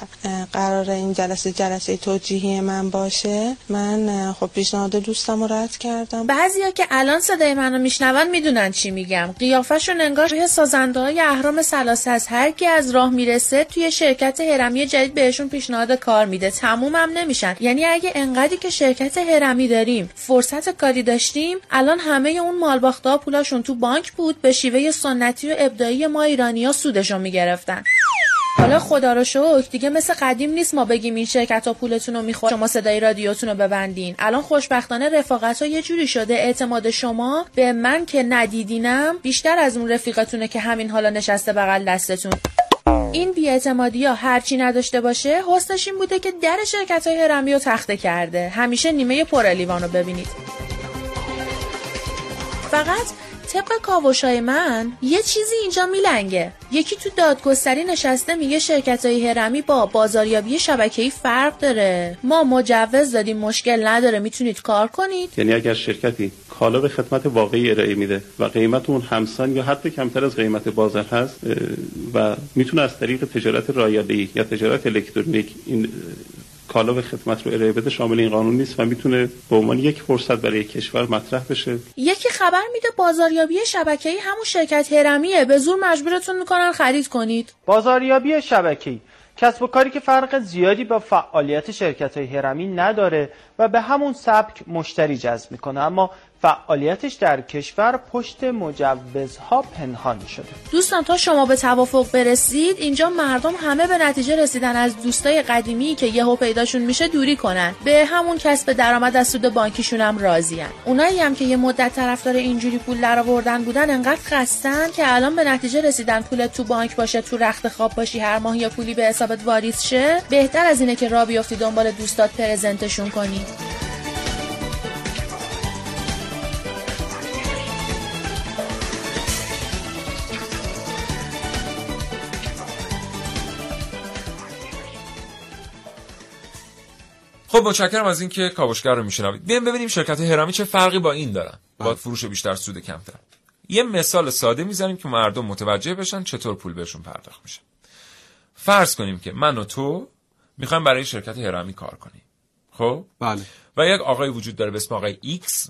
قرار این جلسه جلسه توجیهی من باشه. من خب پیشنهاد دوستم رو رد کردم. بعضیا که الان صدای منو میشنون می‌دونن چی میگم. قیافشون انگار روی سازنده های اهرام سلاس هست هر کی از راه می‌رسه توی شرکت هرمی جدید بهشون پیشنهاد کار میده. تمومم نمیشن. یعنی اگه انقدری که شرکت هرمی داریم فرصت کاری داشتیم الان همه اون مالباخته ها پولاشون تو بانک بود به شیوه سنتی و ابداعی ما ایرانیا سودشو می‌گرفتن. حالا خدا رو شکر دیگه مثل قدیم نیست ما بگیم این شرکت ها پولتون رو می‌خواد شما صدای رادیوتون رو ببندین. الان خوشبختانه رفاقت ها یه جوری شده. اعتماد شما به من که ندیدینم بیشتر از اون رفیقتونه که همین حالا نشسته بغل دستتون. این بیاعتمادی ها هرچی نداشته باشه حسنش این بوده که در شرکت های هرمی رو تخته کرده. همیشه نیمه پر لیوان رو ببینید. فقط طبق کاوشای من یه چیزی اینجا میلنگه. یکی تو دادگستری نشسته میگه شرکت های هرمی با بازاریابی شبکه‌ای فرق داره. ما مجوز دادیم مشکل نداره می‌تونید کار کنید. یعنی اگر شرکتی کالا به خدمت واقعی ارائه میده و قیمت اون همسان یا حتی کمتر از قیمت بازار هست و می‌تونه از طریق تجارت رایانه‌ای یا تجارت الکترونیک این کالا به خدمت رو ارائه بده شامل این قانون نیست و می‌تونه به عنوان یک فرصت برای کشور مطرح بشه. یکی خبر میده بازاریابی شبکه‌ای همون شرکت هرمیه به زور مجبورتون می‌کنن خرید کنید. بازاریابی شبکه‌ای. کسب و کاری که فرق زیادی با فعالیت شرکت های هرمی نداره و به همون سبک مشتری جذب می‌کنه. اما فعالیتش در کشور پشت مجوزها پنهان شده. دوستان تا شما به توافق برسید اینجا مردم همه به نتیجه رسیدن از دوستای قدیمی که یهو پیداشون میشه دوری کنن. به همون کسب درآمد از سود بانکیشون هم راضیان اونایی هم که یه مدت طرفدار اینجوری پول درآوردن بودن انقدر خستن که الان به نتیجه رسیدن پولت تو بانک باشه تو رخت خواب باشی هر ماه یا پولی به حسابت واریز شه بهتر از اینه که را بیفتی دنبال دوستات پرزنتشون کنی. خب متشکرم از اینکه کاوشگر رو میشنوید. بیایم ببینیم شرکت هرمی چه فرقی با این دارن. با فروش بیشتر سود کمتر. یه مثال ساده می‌زنیم که مردم متوجه بشن چطور پول بهشون پرداخت میشه. فرض کنیم که من و تو می‌خوایم برای شرکت هرمی کار کنیم. خب؟ بله. و یک آقای وجود داره به اسم آقای X.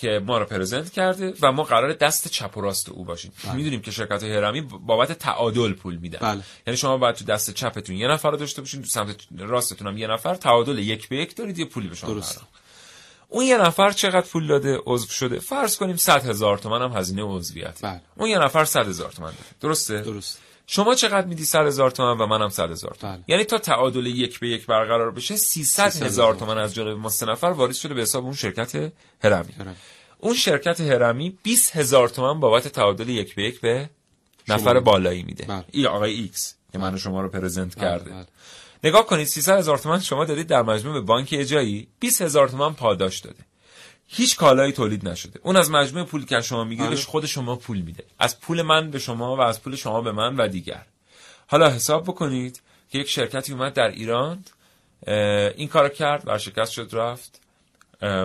که ما رو present کرده و ما قرار دست چپ و راست او باشیم بله. می‌دونیم که شرکت هرمی بابت تعادل پول میدن بله. یعنی شما باید تو دست چپتون یه نفر رو داشته باشین تو سمت راستتون هم یه نفر تعادل یک به یک دارید یه پولی به شما درست. اون یه نفر چقدر پول داده عضو شده فرض کنیم 100 هزار تومن هم هزینه عضویت بله. اون یه نفر 100 هزار تومن داده درسته درست شما چقدر میدی 100 هزار تومن و منم 100 هزار تومن بله. یعنی تا تعادل یک به یک برقرار بشه 300 هزار تومن از جانب ما سه نفر واریز شده به حساب اون شرکت هرمی هرمی. اون شرکت هرمی 20 هزار تومن بابت تعادل یک به یک به نفر شما. بالایی میده بله. این آقای X که من و شما رو present بله، کرده بله. نگاه کنید 300 هزار تومن شما دادید در مجموع به بانک اجایی 20 هزار تومن پاداش داده هیچ کالایی تولید نشده. اون از مجموع پولی که شما می‌گیره بله. بهش خود شما پول میده. از پول من به شما و از پول شما به من و دیگر. حالا حساب بکنید که یک شرکتی اومد در ایران این کار کرد ورشکست شد رفت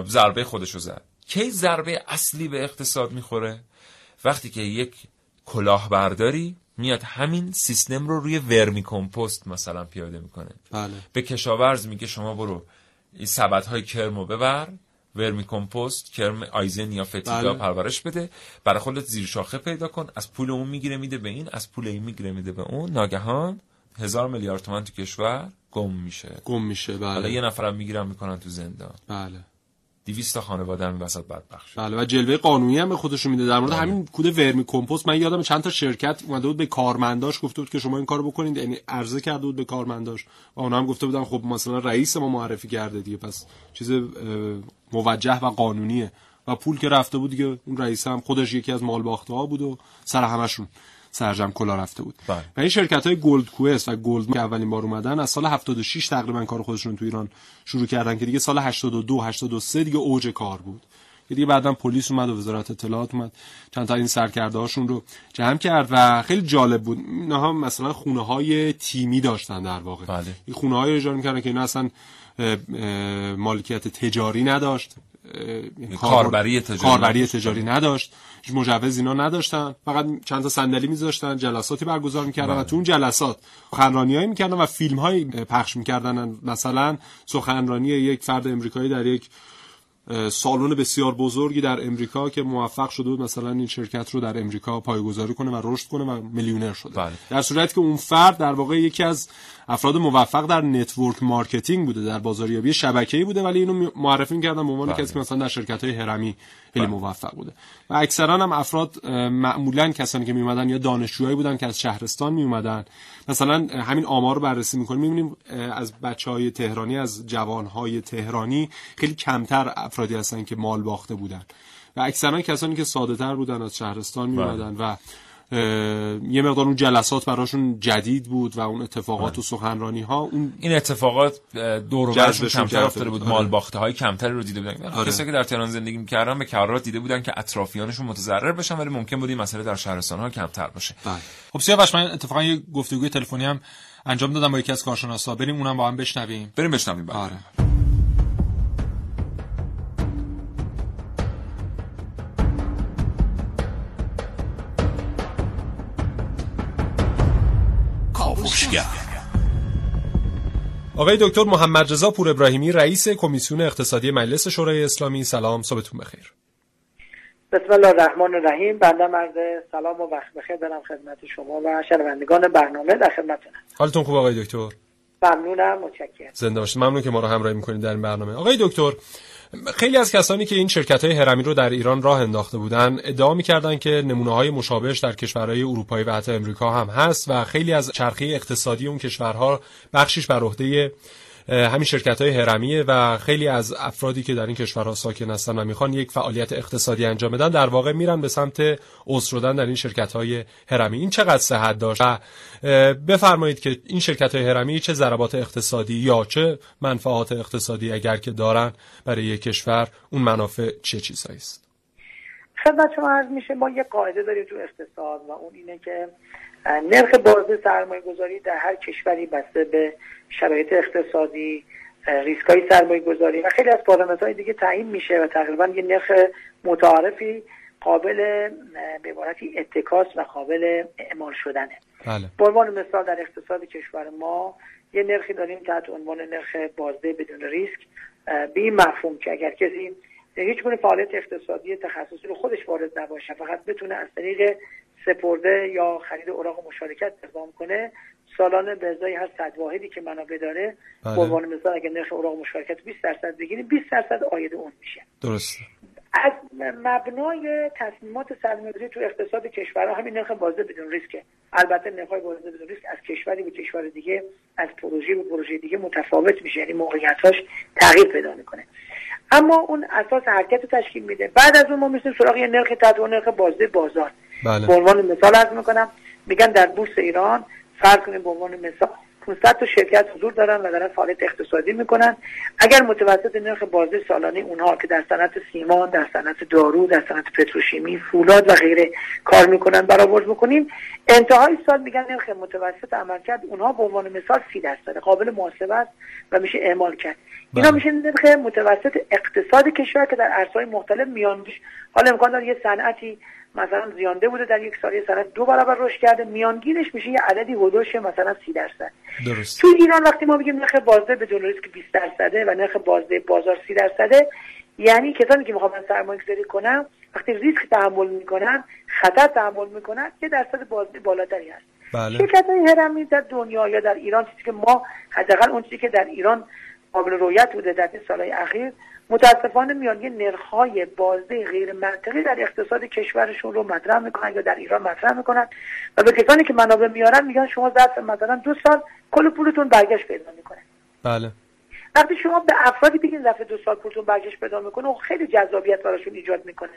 ضربه خودشو زد. کی ضربه اصلی به اقتصاد می‌خوره؟ وقتی که یک کلاهبرداری میاد همین سیستم رو روی ورمی کمپوست مثلا پیاده می‌کنه. بله. به کشاورز میگه شما برو این سبد های کرمو ببر ورمی کمپوست کرم آیزن یا فتیگا بله. پرورش بده. برای خودت زیر شاخه پیدا کن. از پول اون می‌گیره میده به این از پول این می‌گیره میده به اون. ناگهان هزار میلیارد تومن تو کشور گم میشه. گم میشه حالا بله یه نفرم می‌گیرن می‌کنن تو زندان. بله. 200 تا خانواده هم وسط بدبخت شد. بله و جلوه قانونی هم به خودشون میده. در مورد همین کود ورمی کمپوست من یادم چند تا شرکت اومده بود به کارمنداش گفته بود که شما این کارو بکنید. یعنی عرضه کرده بود به کارمنداش. و اونا هم گفته بودن خب مثلا رئیس ما معرفی کرده دیگه. پس چیز موجه و قانونیه. و پول که رفته بود دیگه اون رئیس هم خودش یکی از مال باخته ها بود و سر همشون سرجمع کلا رفته بود. بله. و این شرکت های Gold Quest و Gold که اولین بار اومدن از سال 76 تقریبا کار خودشون تو ایران شروع کردن که دیگه سال 82 83 دیگه اوج کار بود. که دیگه بعدا پلیس اومد و وزارت اطلاعات اومد. چند تا این سرکرده هاشون رو جمع کرد و خیلی جالب بود. اینها مثلا خونه های تیمی داشتن در واقع. بله. این خونه های اجاره می‌کردن که اینا اصلا مالکیت تجاری نداشت. یعنی کاربری تجاری کاربری تجاری نداشت. مجوز اینا نداشتن. فقط چند تا صندلی میذاشتن جلساتی برگزار می‌کردن و بله. تو اون جلسات سخنرانیایی می‌کردن و فیلم هایی پخش می‌کردن. مثلا سخنرانی یک فرد امریکایی در یک سالن بسیار بزرگی در امریکا که موفق شده بود مثلا این شرکت رو در امریکا پایگذاری کنه و رشد کنه و میلیونر شده بله. در صورتی که اون فرد در واقع یکی از افراد موفق در network marketing بوده در بازاریابی شبکه‌ای بوده ولی اینو معرفی می‌کردن به عنوان بله. کسی که مثلا در شرکت‌های هرمی خیلی موفق بوده. و اکثرا هم افراد معمولا کسانی که میومدن یا دانشجوهایی بودن که از شهرستان میومدن مثلا همین آمار رو بررسی می‌کنیم می‌بینیم از بچه‌های تهرانی از جوان‌های تهرانی خیلی کمتر افرادی هستن که مال باخته بودن. و اکثرا کسانی که ساده‌تر بودن از شهرستان میومدن و یه مقدار اون جلسات براشون جدید بود و اون اتفاقات و سخنرانی ها اون این اتفاقات دور و کمتر افتاده بود. بود. مال آره. باخته های کمتری رو دیده بودن. آره. کسایی که در تهران زندگی می‌کردن به کرات دیده بودن که اطرافیانشون متضرر بشن ولی ممکن بود این مسئله در شهرستان ها کمتر باشه. خب سیاوش من اتفاقا یه گفتگوی تلفنی هم انجام دادم با یکی از کارشناسا. بریم اونم با هم بشنویم. بریم بشنویم آره. کاوشگر آقای دکتر محمد رضا پور ابراهیمی رئیس کمیسیون اقتصادی مجلس شورای اسلامی سلام صبحتون بخیر. بسم الله الرحمن الرحیم. بنده مرد سلام و وقت بخیر دارم خدمت شما و شنوندگان برنامه در خدمتتونم. حالتون خوب آقای دکتر؟ ممنونم متشکرم. زنده باشید. ممنون که ما رو همراهی می‌کنید در این برنامه. آقای دکتر خیلی از کسانی که این شرکت های هرمی رو در ایران راه انداخته بودن ادعا می‌کردن که نمونه های مشابهش در کشورهای اروپایی و حتی امریکا هم هست و خیلی از چرخه اقتصادی اون کشورها بخشیش بر عهده همین شرکت های هرمیه و خیلی از افرادی که در این کشورها ساکن هستن و می‌خوان یک فعالیت اقتصادی انجام بدن در واقع میرن به سمت عضو شدن در این شرکت های هرمی این چقدر صحت داشت؟ و بفرمایید که این شرکت های هرمی چه ضربات اقتصادی یا چه منفعات اقتصادی اگر که دارن برای یک کشور اون منافع چه چیزهایی است؟ خدمت شما عرض میشه ما یه قاعده داریم تو اقتصاد و اون اینه که نرخ بازده سرمایه گذاری در هر کشوری بسته به شرایط اقتصادی اه، ریسک های سرمایه گذاری و خیلی از پارامترهای های دیگه تعیین میشه و تقریبا یه نرخ متعارفی قابل به عبارتی اتکاس و قابل اعمال شدنه. بله. به عنوان مثال در اقتصاد کشور ما یه نرخی داریم تحت عنوان نرخ بازده بدون ریسک. به این مفهوم که اگر کسی هیچ گونه فعالیت اقتصادی تخصصی رو خودش وارد نباشه فقط بتونه از طریق سپرده یا خرید اوراق مشارکت اقدام کنه سالانه به ازای هر صد واحدی که منابع داره بله. به عنوان مثال اگر نرخ اوراق مشارکت 20 درصد بگیریم 20 درصد عاید اون میشه. درسته. از مبنای تصمیمات سرمایه‌گذاری تو اقتصاد کشورها همین نرخ بازده بدون ریسکه البته نرخ‌های بازده بدون ریسک از کشوری به کشور دیگه از پروژه به پروژه دیگه متفاوت میشه یعنی موقعیتاش تغییر پیدا می‌کنه. اما اون اساس حرکت رو تشکیل میده. بعد از اون ما می‌رسیم سراغ یه نرخ عنوان نرخ بازده بازار. بله. به عنوان مثال عرض می‌کنم میگن در بورس ایران فرض کنیم به عنوان مثال. 500 تا شرکت حضور دارن و دارن فعالیت اقتصادی می‌کنن. اگر متوسط نرخ بازده سالانه اونها که در صنعت سیمان در صنعت دارو در صنعت پتروشیمی فولاد و غیره کار می‌کنن برآورد می‌کنیم انتهای سال میگن نرخ متوسط عملکرد اونها به عنوان مثال 30 درصد قابل محاسبه است و میشه اعمال کرد. اینا میشه نرخ متوسط اقتصاد کشور که در عرصه‌های مختلف میانگیش حالا امکان داره یه صنعتی مثلا زیانده بوده در یک سال یه دو برابر رشد کرده میانگینش میشه یه عددی حدودش مثلا 30 درصد. درست. تو ایران وقتی ما میگیم نرخ بازده بدون ریسک 20 درصده و نرخ بازده بازار 30 درصده یعنی کسانی که می‌خوان سرمایه گذاری کنن وقتی ریسک تحمل می‌کنن خطر تحمل می‌کنن یه درصد بازده بالاتری هست. بله. شرکت های هرمی در دنیا یا در ایران چیزی که ما حداقل اون چیزی که در ایران قابل رویت بوده در این سالهای اخیر متاسفانه میان یه نرخ‌های بازده غیر منطقی در اقتصاد کشورشون رو مطرح می‌کنن یا در ایران مطرح می‌کنن و به کسانی که منابع میارن میگن شما ظرف مثلا دو سال کل پولتون برگشت پیدا می‌کنه. بله. وقتی شما به افرادی بگین ظرف دو سال پولتون برگشت پیدا می‌کنه و خیلی جذابیت براشون ایجاد می‌کنه.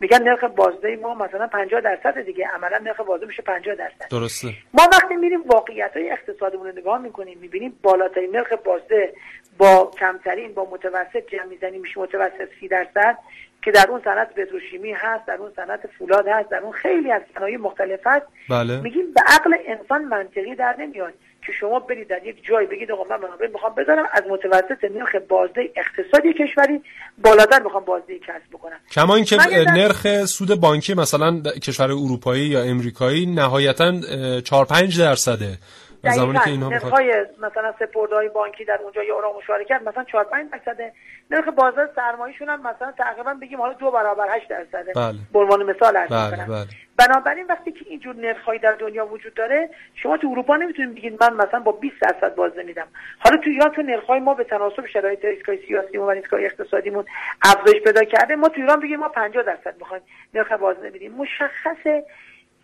میگن نرخ بازده ما مثلا 50 درصد دیگه عملا نرخ بازده میشه 50 درصد. درسته. ما وقتی میریم واقعیت های اقتصادمون رو نگاه می‌کنیم می‌بینیم بالاترین نرخ بازده با کمترین با متوسط جمع می‌زنیم میشه متوسط 30 درصد که در اون صنعت پتروشیمی هست در اون صنعت فولاد هست در اون خیلی از صنایع مختلف هست. بله. میگیم به عقل انسان منطقی در نمیاد. که شما برید در یک جای بگید آقا من منابع می‌خوام بذارم. از متوسط نرخ بازده اقتصادی کشوری بالاتر می‌خوام بازده کسب بکنم. کما اینکه نرخ سود بانکی مثلا کشور اروپایی یا امریکایی نهایتا 4 5 درصده. زمانی که نرخ‌های مثلا سپردهای بانکی در اونجا یا اوراق مشارکت مثلا 4 5 درصده. نرخ بازار سرمایه‌شون هم مثلا تقریبا بگیم حالا دو برابر 8 درصده. بله. به عنوان مثال عرض بله. بله. بنابراین وقتی که اینجور نرخ‌هایی در دنیا وجود داره شما تو اروپا نمی‌تونید بگید من مثلا با 20 درصد بازده میدم حالا تو ایران تو نرخ‌های ما به تناسب شرایط ایستگاه سیاسی و ایستگاه اقتصادیمون افزایش پیدا کرده. ما تو ایران بگیم ما 50 درصد می‌خوایم نرخ بازده بدیم مشخصه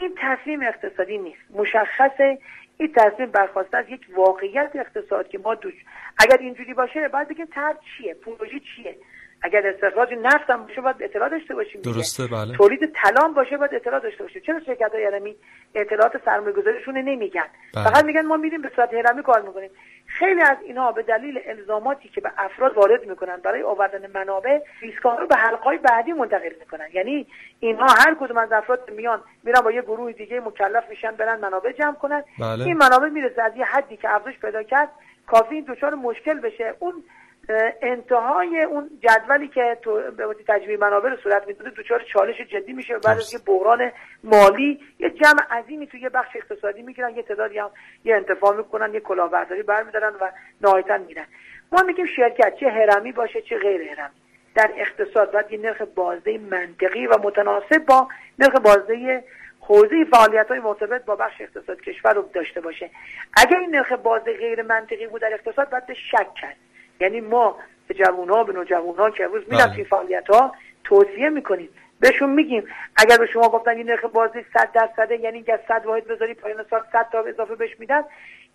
این تصمیم اقتصادی نیست. مشخصه این تصمیم برخواسته از یک واقعیت اقتصاد که ما دوش اگر اینجوری باشه باید بگیم طرح چیه؟ پروژه چیه؟ اگر استخراج نفت هم باشه باید اطلاع داشته باشیم. درسته بله. تولید طلا هم باشه باید اطلاع داشته باشیم. چرا شرکت های علمی اطلاعات سرمایه گذاریشون نمیگن؟ بله. فقط میگن ما میریم به صورت هرمی کار می‌کنیم. خیلی از اینها به دلیل الزاماتی که به افراد وارد می‌کنن برای آوردن منابع ریسک‌ها رو به حلقهای بعدی منتقل می‌کنن. یعنی اینها هر کدوم از افراد میان میرن با یه گروه دیگه مکلف میشن برن منابع جمع کنن. بله. این منابع می‌رسه از یه حدی که افزایش پیدا کرد کافی این دچار مشکل بشه. اون انتهای اون جدولی که تو به واسطه تجمیع منابع رو صورت می‌داده دچار چالش جدی میشه بعد از یه بحران مالی یه جمع عظیمی توی یه بخش اقتصادی می‌گیرن یه تعدادی هم یه انتفاع می‌کنن یه کلاهبرداری برمیدارن و نهایتا میرن. ما میگیم شرکت چه هرمی باشه چه غیر هرمی در اقتصاد باید یه نرخ بازده منطقی و متناسب با نرخ بازده حوزه فعالیت های مرتبط با بخش اقتصاد کشور رو داشته باشه. اگر این نرخ بازده غیر منطقی بود در اقتصاد باید شک کرد. یعنی ما به جوان ها به نوجوان ها که امروز میرن بله. توی فعالیت ها توصیه می‌کنیم بهشون میگیم اگر به شما گفتن این نرخ بازده 100 درصده یعنی اینکه از 100 واحد بذاری پایان سال 100 تا اضافه بهش میدن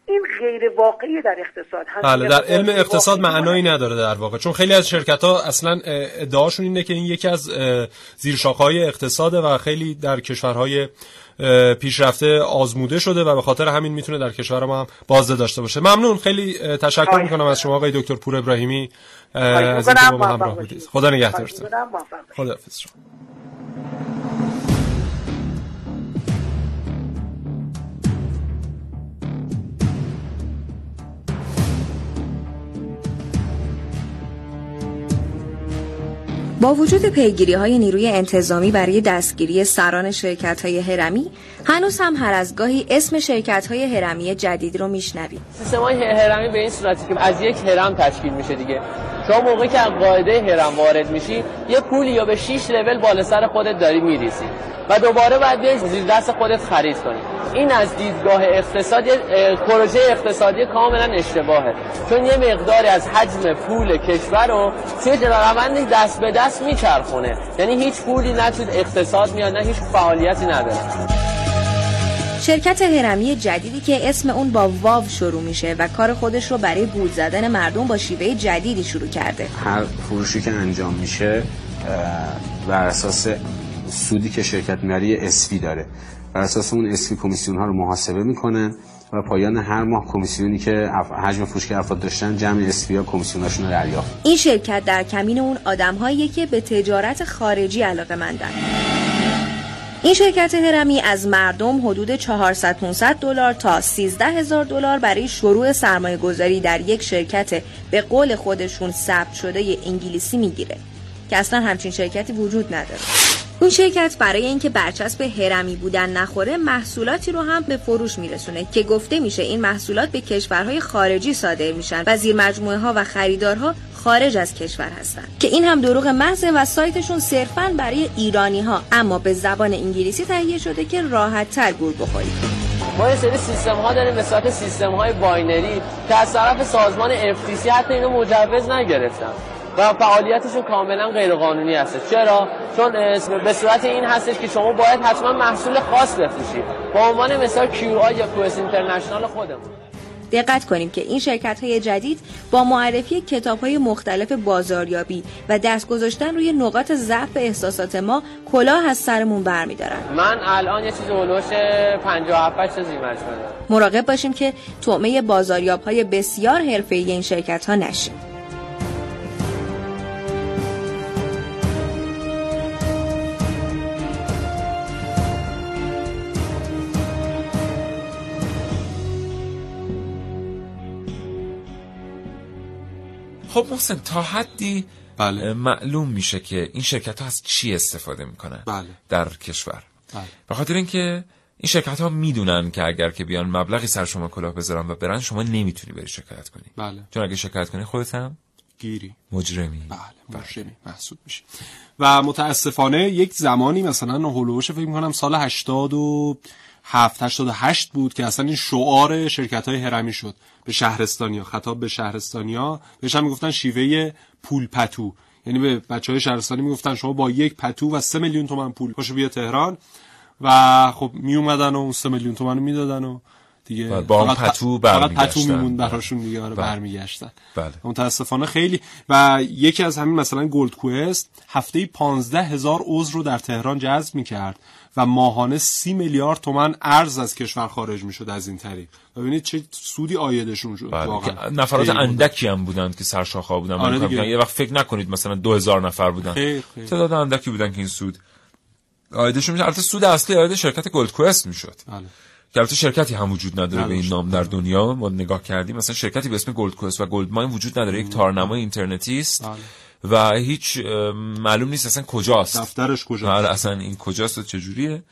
این غیر واقعی در اقتصاد بله در علم بازده اقتصاد معنایی نداره در واقع. چون خیلی از شرکت ها اصلا ادعاشون اینه که این یکی از اه، زیرشاخه‌های اقتصاده و خیلی در کشورهای پیشرفته آزموده شده و به خاطر همین می‌تونه در کشور ما هم بازده داشته باشه. ممنون. خیلی تشکر می‌کنم از شما آقای دکتر پور ابراهیمی. از اینکه. با ما همراه. بودید. خدا نگهدارتون خواهش با وجود پیگیری های نیروی انتظامی برای دستگیری سران شرکت های هرمی هنوز هم هر از گاهی اسم شرکت های هرمی جدید رو میشنویم. سیستم های هرمی به این صورتی که از یک هرم تشکیل میشه دیگه. شما موقعی که از قاعده هرم وارد میشی یه پولی یا به 6 لول بالا سر خودت داری میریسی و دوباره باید بیای زیر دست خودت خرید کنی. این از دیدگاه اقتصاد پروژه اقتصادی کاملا اشتباهه. چون یه مقداری از حجم پول کشور رو توی روند دست به دست میچرخونه. یعنی هیچ پولی نه اقتصاد میاد نه هیچ فعالیتی نداره. شرکت هرمی جدیدی که اسم اون با واو شروع میشه و کار خودش رو برای بود زدن مردم با شیوه جدیدی شروع کرده. هر فروشی که انجام میشه بر اساس سودی که شرکت می‌بره یه اسفی داره. بر اساس اون اسفی کمیسیون ها رو محاسبه می‌کنن و پایان هر ماه کمیسیونی که حجم فروش که افراد داشتن جمع اسفی ها کمیسیوناشون رو دریافت. این شرکت در کمین اون آدمهایی که به تجارت خارجی علاقه مندن. این شرکت هرمی از مردم حدود 400 500 دلار تا 13 هزار دلار برای شروع سرمایه گذاری در یک شرکت به قول خودشون ثبت شده انگلیسی می‌گیره که اصلا همچین شرکتی وجود نداره. این شرکت برای اینکه برچسب هرمی بودن نخوره محصولاتی رو هم به فروش میرسونه که گفته میشه این محصولات به کشورهای خارجی صادر میشن و زیر مجموعه ها و خریدارها خارج از کشور هستن. که این هم دروغ محضه و سایتشون صرفا برای ایرانی ها اما به زبان انگلیسی تهیه شده که راحت تر گول بخورید ما یه سری سیستم ها داریم به سیستم های binary که از طرف سازمان FTC حتی اینو مجوز نگرفتن. و فعالیتشون کاملا غیر قانونی هست چرا؟ چون به صورت این هستش که شما باید حتما محصول خاص بفروشید به عنوان مثال QI یا Quest International خودمون. دقت کنیم که این شرکت های جدید با معرفی کتاب های مختلف بازاریابی و دست گذاشتن روی نقاط ضعف احساسات ما کلاه از سرمون برمیدارن. من الان یه چیز هلوش 57 تا زیر مجموعه دارم. مراقب باشیم که طعمه بازاریاب های بسیار حرفه‌ای این شرکت ها نشیم خب محسن تا حدی بله. معلوم میشه که این شرکت ها از چی استفاده می‌کنن بله. در کشور. بله. به خاطر اینکه این شرکت ها می‌دونن که اگر که بیان مبلغی سر شما کلاه بذارن و برن شما نمی‌تونی بری شکایت کنی. بله. چون اگه شکایت کنی خودت هم گیری. مجرمی. بله مجرمی محسوب میشه. و متاسفانه یک زمانی مثلا هولوش فکر می‌کنم سال 80 و 7 88 بود که اصلا این شعار شرکت های هرمی شد. به شهرستانیا خطاب به شهرستانیا بهش هم می‌گفتن شیوه پول پتو. یعنی به بچه های شهرستانی می‌گفتن شما با یک پتو و سه میلیون تومن پول پاشو بیا تهران. و خب می اومدن و سه میلیون تومن رو می‌دادن و دیگه با اون پتو برمیگشتن. پتو میمون براشون دیگه آره بله. برمیگشتن. بله. متاسفانه خیلی. و یکی از همین مثلا Gold Quest هفته 15 هزار عضو رو در تهران جذب می‌کرد. و ماهانه سی میلیارد تومن ارز از کشور خارج می‌شد از این طریق و ببینید چه سودی عایدشون شد بله. واقعا نفرات. اندکی هم بودند که سرشاخه بودن آره. یه وقت فکر نکنید مثلا دو هزار نفر بودن خیلی، خیلی. تعداد اندکی بودن که این سود عایدشون میشه البته سود اصلی عاید شرکت Gold Quest می‌شد بله. که البته شرکتی هم وجود نداره به این نداشت. نام در دنیا ما نگاه کردیم مثلا شرکتی به اسم Gold Quest و Gold Mine وجود نداره یک تارنمای اینترنتی است بله. و هیچ معلوم نیست اصلا کجاست. دفترش کجاست. آره اصلا این کجاست و چجوریه.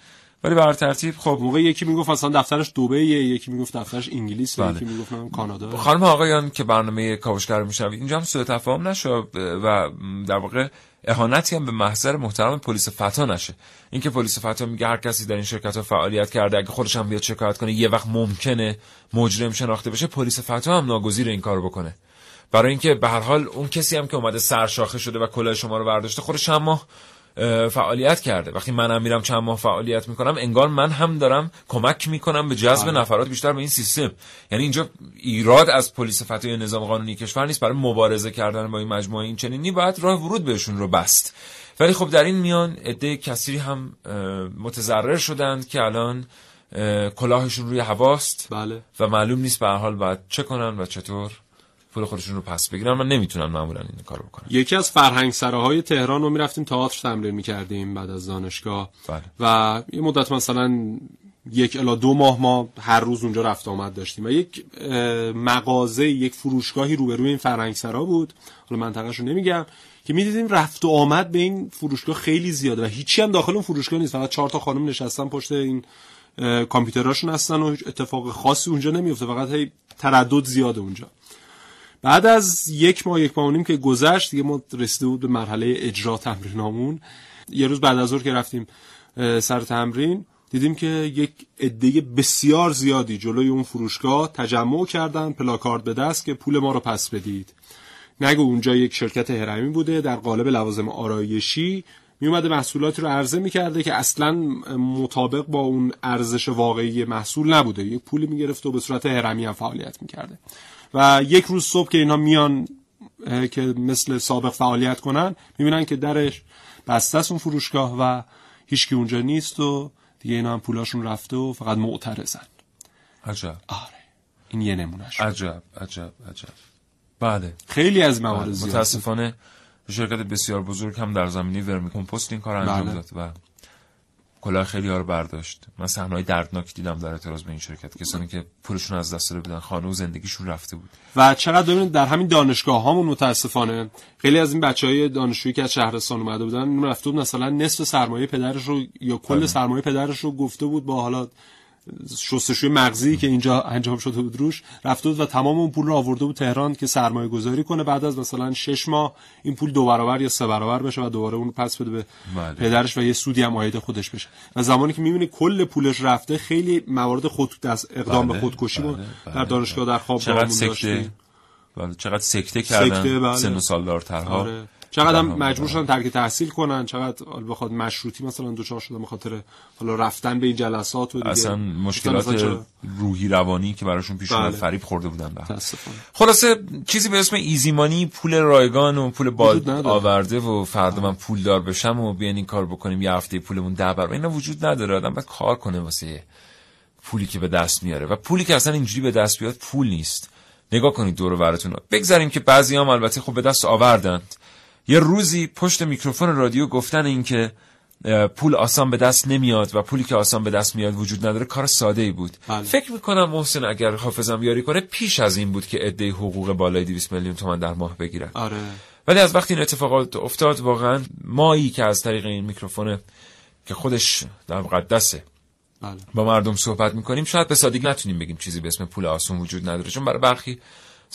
ولی بر ترتیب خب موقع یکی می‌گفت اصلا دفترش دبی یکی می‌گفت دفترش انگلیس بله. یکی می‌گفت نمی‌دونم کانادا. خانم آقایان که برنامه کاوشگر میشنوید اینجا هم سوء تفاهم نشه و در واقع اهانتی هم به محضر محترم پلیس فتا نشه. اینکه پلیس فتا میگه هر کسی در این شرکت ها فعالیت کرده اگه خودش هم بیاد شکایت کنه یه وقت ممکنه مجرم شناخته بشه پلیس فتا هم ناگزیر این کارو بکنه. برای اینکه به هر حال اون کسی هم که اومده سرشاخه شده و کلاه شما رو برداشته خودش چند ماه اه، فعالیت کرده. وقتی منم میرم چند ماه فعالیت می‌کنم انگار من هم دارم کمک می‌کنم به جذب بله. نفرات بیشتر به این سیستم. یعنی اینجا ایراد از پلیس فتای نظام قانونی کشور نیست برای مبارزه کردن با این مجموعه این چنینی باید راه ورود بهشون رو بست. ولی خب در این میان عده کثیری هم متضرر شدند که الان اه، کلاهشون روی هواست. بله. و معلوم نیست به هر حال باید چه کنن و چطور. پول خودشون رو پس بگیرن. و نمی‌تونن معمولا این کارو بکنن یکی از فرهنگ سراهای تهران رو می‌رفتیم تئاتر تمرین می‌کردیم بعد از دانشگاه. بله. و یه مدت مثلا یک الا دو ماه ما هر روز اونجا رفت آمد داشتیم. و یک مغازه یک فروشگاهی روبروی این فرهنگ سرا بود. حالا منطقهش رو نمیگم که می‌دیدیم رفت و آمد به این فروشگاه خیلی زیاده و هیچی هم داخل اون فروشگاه نیست. فقط چهار تا خانم نشستن پشت این کامپیوتراشون هستن و هیچ اتفاق خاصی اونجا نمیفته فقط هی تردد زیاده اونجا. بعد از یک ماه یک ماه که گذشت دیگه ما رسیده بود به مرحله اجرا تمرینامون. یه روز بعد از ظهر که رفتیم سر تمرین دیدیم که یک عده بسیار زیادی جلوی اون فروشگاه تجمع کردن پلاکارد به دست که پول ما رو پس بدید. نگو اونجا یک شرکت هرمی بوده در قالب لوازم آرایشی. میومده محصولاتی رو عرضه می‌کرده که اصلا مطابق با اون ارزش واقعی محصول نبوده. یک پولی می‌گرفت و به صورت هرمی هم فعالیت می‌کرده. و یک روز صبح که اینا میان که مثل سابق فعالیت کنن می‌بینن که درش بسته است اون فروشگاه و هیچکی اونجا نیست و دیگه اینا هم پولاشون رفته و فقط معترضن. عجب. این یه نمونهش عجب عجب عجب. بله. خیلی از موارد بله. متاسفانه شرکت بسیار بزرگ هم در زمینه ورمی کمپوست این کار انجام بله. داد. و کلاه خیلی ها رو برداشت. من صحنه‌های دردناک دیدم در اعتراض به این شرکت. کسانی که پولشون از دست داده بودن خانه و زندگیشون رفته بود. و چقدر ببینید در همین دانشگاه هامون متاسفانه خیلی از این بچه های دانشجویی که از شهرستان اومده بودن اون رفته بود مثلا نصف سرمایه پدرش رو یا کل بله. سرمایه پدرش رو گفته بود با حالا شستشوی مغزی که اینجا انجام شده بود روش رفته بود و تمام اون پول رو آورده بود تهران که سرمایه گذاری کنه بعد از مثلا شش ماه این پول دو برابر یا سه برابر بشه و دوباره اون رو پس بده به بله. پدرش و یه سودی هم عاید خودش بشه و زمانی که می‌بینی کل پولش رفته خیلی موارد خود دست اقدام بله، به خودکشی بله، بله، در دانشگاه در خواب چقدر سکته بله، چقدر سکته سکته، کردن بله. سن و سالدارترها آره. چقدر هم مجبور شدن ترک تحصیل کنن چقدر بخواد مشروطی مثلا دچار شدن به خاطر حالا رفتن به این جلسات و دیگه اصلا مثلا مشکلات چرا- روحی روانی که براشون پیش بله. فریب خورده بودن به. خلاصه چیزی به اسم ایزیمانی پول رایگان و پول نداره. آورده و فردا من پول دار بشم و بیان این کار بکنیم یه هفته پولمون ده برابر اینا وجود نداره آدم باید کار کنه واسه پولی که به دست میاره و پولی که اصلا اینجوری به دست بیاد پول نیست نگاه کنید دور و براتون. بگذاریم که بعضی هم البته خب به دست آوردند یه روزی پشت میکروفون رادیو گفتن این که پول آسان به دست نمیاد و پولی که آسان به دست میاد وجود نداره کار ساده ای بود بله. فکر می‌کنم محسن اگر حافظم یاری کنه پیش از این بود که عده حقوق بالای 200 میلیون تومان در ماه بگیرن آره ولی از وقتی این اتفاقات افتاد واقعا مایی که از طریق این میکروفون که خودش در مقدسه بله. با مردم صحبت می‌کنیم شاید به سادگی نتونیم بگیم چیزی به اسم پول آسون وجود نداره چون برای برخی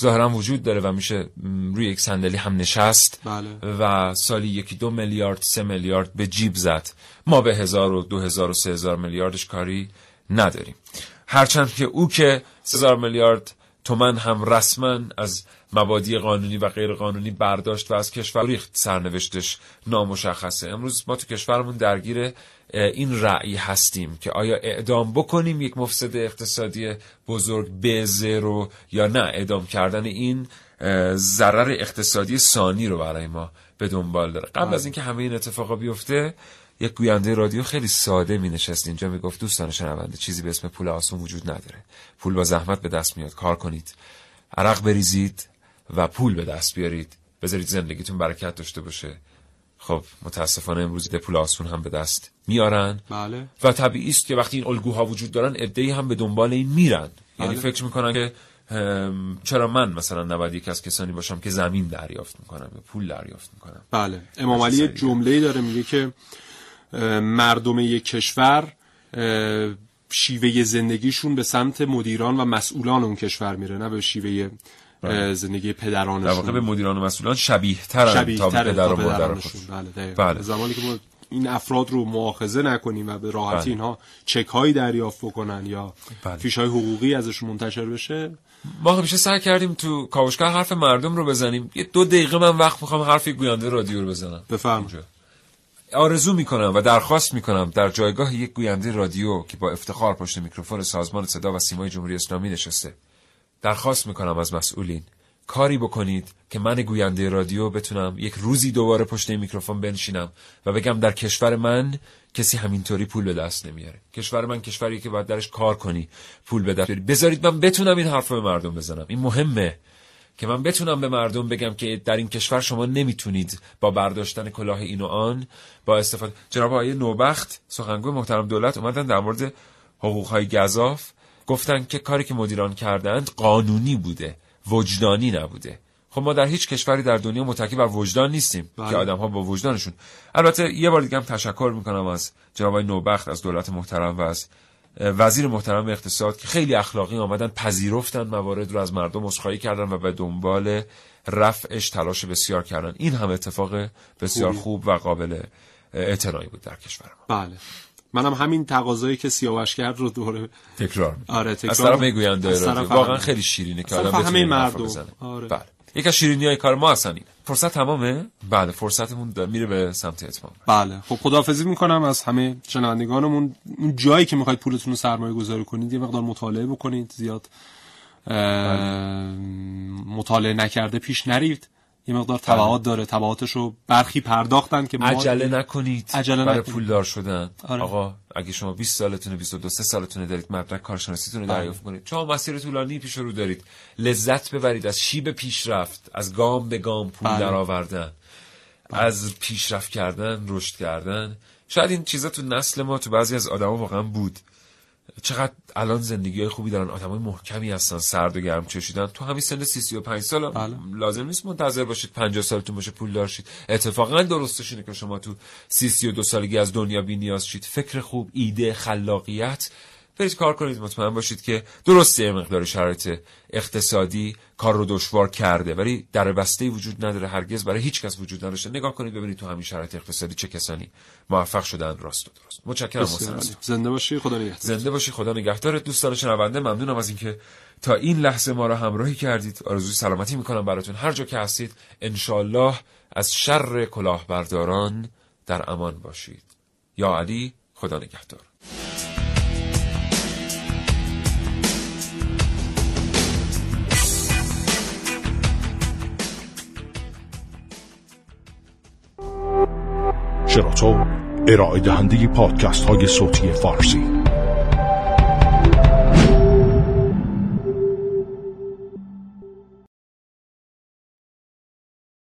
ظاهرا وجود داره و میشه روی یک صندلی هم نشست. بله. و سالی یکی دو میلیارد سه میلیارد به جیب زد. ما به هزار و دو هزار و سه هزار میلیاردش کاری نداریم. هرچند که او که سه هزار میلیارد تومن هم رسما از مبادی قانونی و غیر قانونی برداشت و از کشور ریخت. سرنوشتش نامشخصه. امروز ما تو کشورمون درگیر این رأی هستیم که آیا اعدام بکنیم یک مفسد اقتصادی بزرگ به زیرو یا نه؟ اعدام کردن این ضرر اقتصادی ثانی رو برای ما به دنبال داره. قبل از اینکه همه این اتفاقا بیفته یک گوینده رادیو خیلی ساده می نشست اینجا می گفت دوستان شنونده چیزی به اسم پول آسون وجود نداره. پول با زحمت به دست میاد. کار کنید. عرق بریزید و پول به دست بیارید. بذارید زندگیتون برکت داشته باشه. خب متاسفانه امروز ده پول آسون هم به دست میارن. بله. و طبیعی است که وقتی این الگوها وجود دارن عده‌ای هم به دنبال این میرن. یعنی بله. فکر می‌کنن که چرا من مثلا نباید یک از کسانی باشم که زمین دریافت می‌کنم یا پول دریافت می‌کنم؟ بله. امام علی یه جمله‌ای داره میگه که مردم یک کشور شیوه زندگیشون به سمت مدیران و مسئولان اون کشور میره نه به شیوه اه، زندگی پدرانشون در واقع به مدیران و مسئولان شبیه ترن شبیه تا به و مادر پدرانشون. خود بله. بله. زمانی که ما این افراد رو مؤاخذه نکنیم و به راحتی بله. اینها چک هایی دریافت بکنن یا بله. فیش های حقوقی ازشون منتشر بشه ما همیشه سعی کردیم تو کاوشگر حرف مردم رو بزنیم یه دو دقیقه من وقت می‌خوام حرف یک گوینده رادیو رو بزنم بفرم آرزو می‌کنم و درخواست می‌کنم در جایگاه یک گوینده رادیو که با افتخار پشت میکروفون سازمان صدا و سیمای جمهوری اسلامی نشسته درخواست می‌کنم از مسئولین کاری بکنید که من گوینده رادیو بتونم یک روزی دوباره پشت میکروفون بنشینم و بگم در کشور من کسی همینطوری پول به دست نمیاره کشور من کشوری که باید درش کار کنی پول به دست. بذارید من بتونم این حرف رو به مردم بزنم این مهمه که من بتونم به مردم بگم که در این کشور شما نمی‌تونید با برداشتن کلاه این و آن با استفاده جناب آقای نوبخت سخنگوی محترم دولت اومدن در مورد حقوقهای گذاف گفتن که کاری که مدیران کردند قانونی بوده وجدانی نبوده. خب ما در هیچ کشوری در دنیا متکی بر وجدان نیستیم بله. که آدم ها با وجدانشون. البته یه بار دیگه هم تشکر می‌کنم از جناب نوبخت از دولت محترم و از وزیر محترم اقتصاد که خیلی اخلاقی آمدن پذیرفتن موارد رو از مردم عذرخواهی کردن و به دنبال رفعش تلاش بسیار کردن. این هم اتفاق بسیار. خوب و قابل اعتنایی بود در کشور ما. بله. منم همین تقاضایی که سیاوش کرد رو دوره تکرار. آره تکرار از طرف. طرف واقعا. خیلی شیرینه که آدم همه این مردم. آره. بله. یک از شیرینی های کار ما اصلا اینه. فرصت تمامه؟ بله فرصتمون میره به سمت اتمام. بله. خب خداحافظی می‌کنم از همه شنوندگانمون. اون جایی که می‌خواید پولتون رو سرمایه گذاری کنید یه مقدار مطالعه بکنید. زیاد اه، مطالعه نکرده پیش نرید. یه مقدار تبعات داره. تبعاتش رو برخی پرداختن که ما عجله نکنید. عجله برای نکنید. پولدار شدن. آره. آقا اگه شما 20 سالتونه 22 3 سالتونه دارید مدرک کارشناسیتون رو بله. دریافت کنید شما مسیر طولانی پیش رو دارید. لذت ببرید. از شیب پیشرفت از گام به گام پول بله. درآوردن. از پیشرفت کردن رشد کردن. شاید این چیزا تو نسل ما تو بعضی از آدما واقعا بود. چقدر الان زندگی های خوبی دارن آدمای محکمی هستن سرد و گرم چشیدن. تو همین سن 30 35 سال بله. لازم نیست منتظر باشید 50 سالتون باشه پول دارشید. اتفاقا درستش اینه که شما تو 30 32 سالگی از دنیا بی نیاز شید. فکر خوب ایده خلاقیت. برید کار کنید مطمئن باشید که درسته مقدار شرایط اقتصادی کار رو دشوار کرده ولی در بسته وجود نداره هرگز برای هیچ کس وجود نداشته. نگاه کنید ببینید تو همین شرایط اقتصادی چه کسانی موفق شدن راست و درست. متشکرم. زنده باشی خدا نگهدار. زنده باشی خدا نگهدارت. دوستان شنونده ممنونم از اینکه تا این لحظه ما را همراهی کردید. آرزوی سلامتی می‌کنم براتون. هر جا که هستید انشالله از شر کلاهبرداران در امان باشید. یا علی خدا نگهدار. شراطو ارائه دهنده پادکست های صوتی فارسی.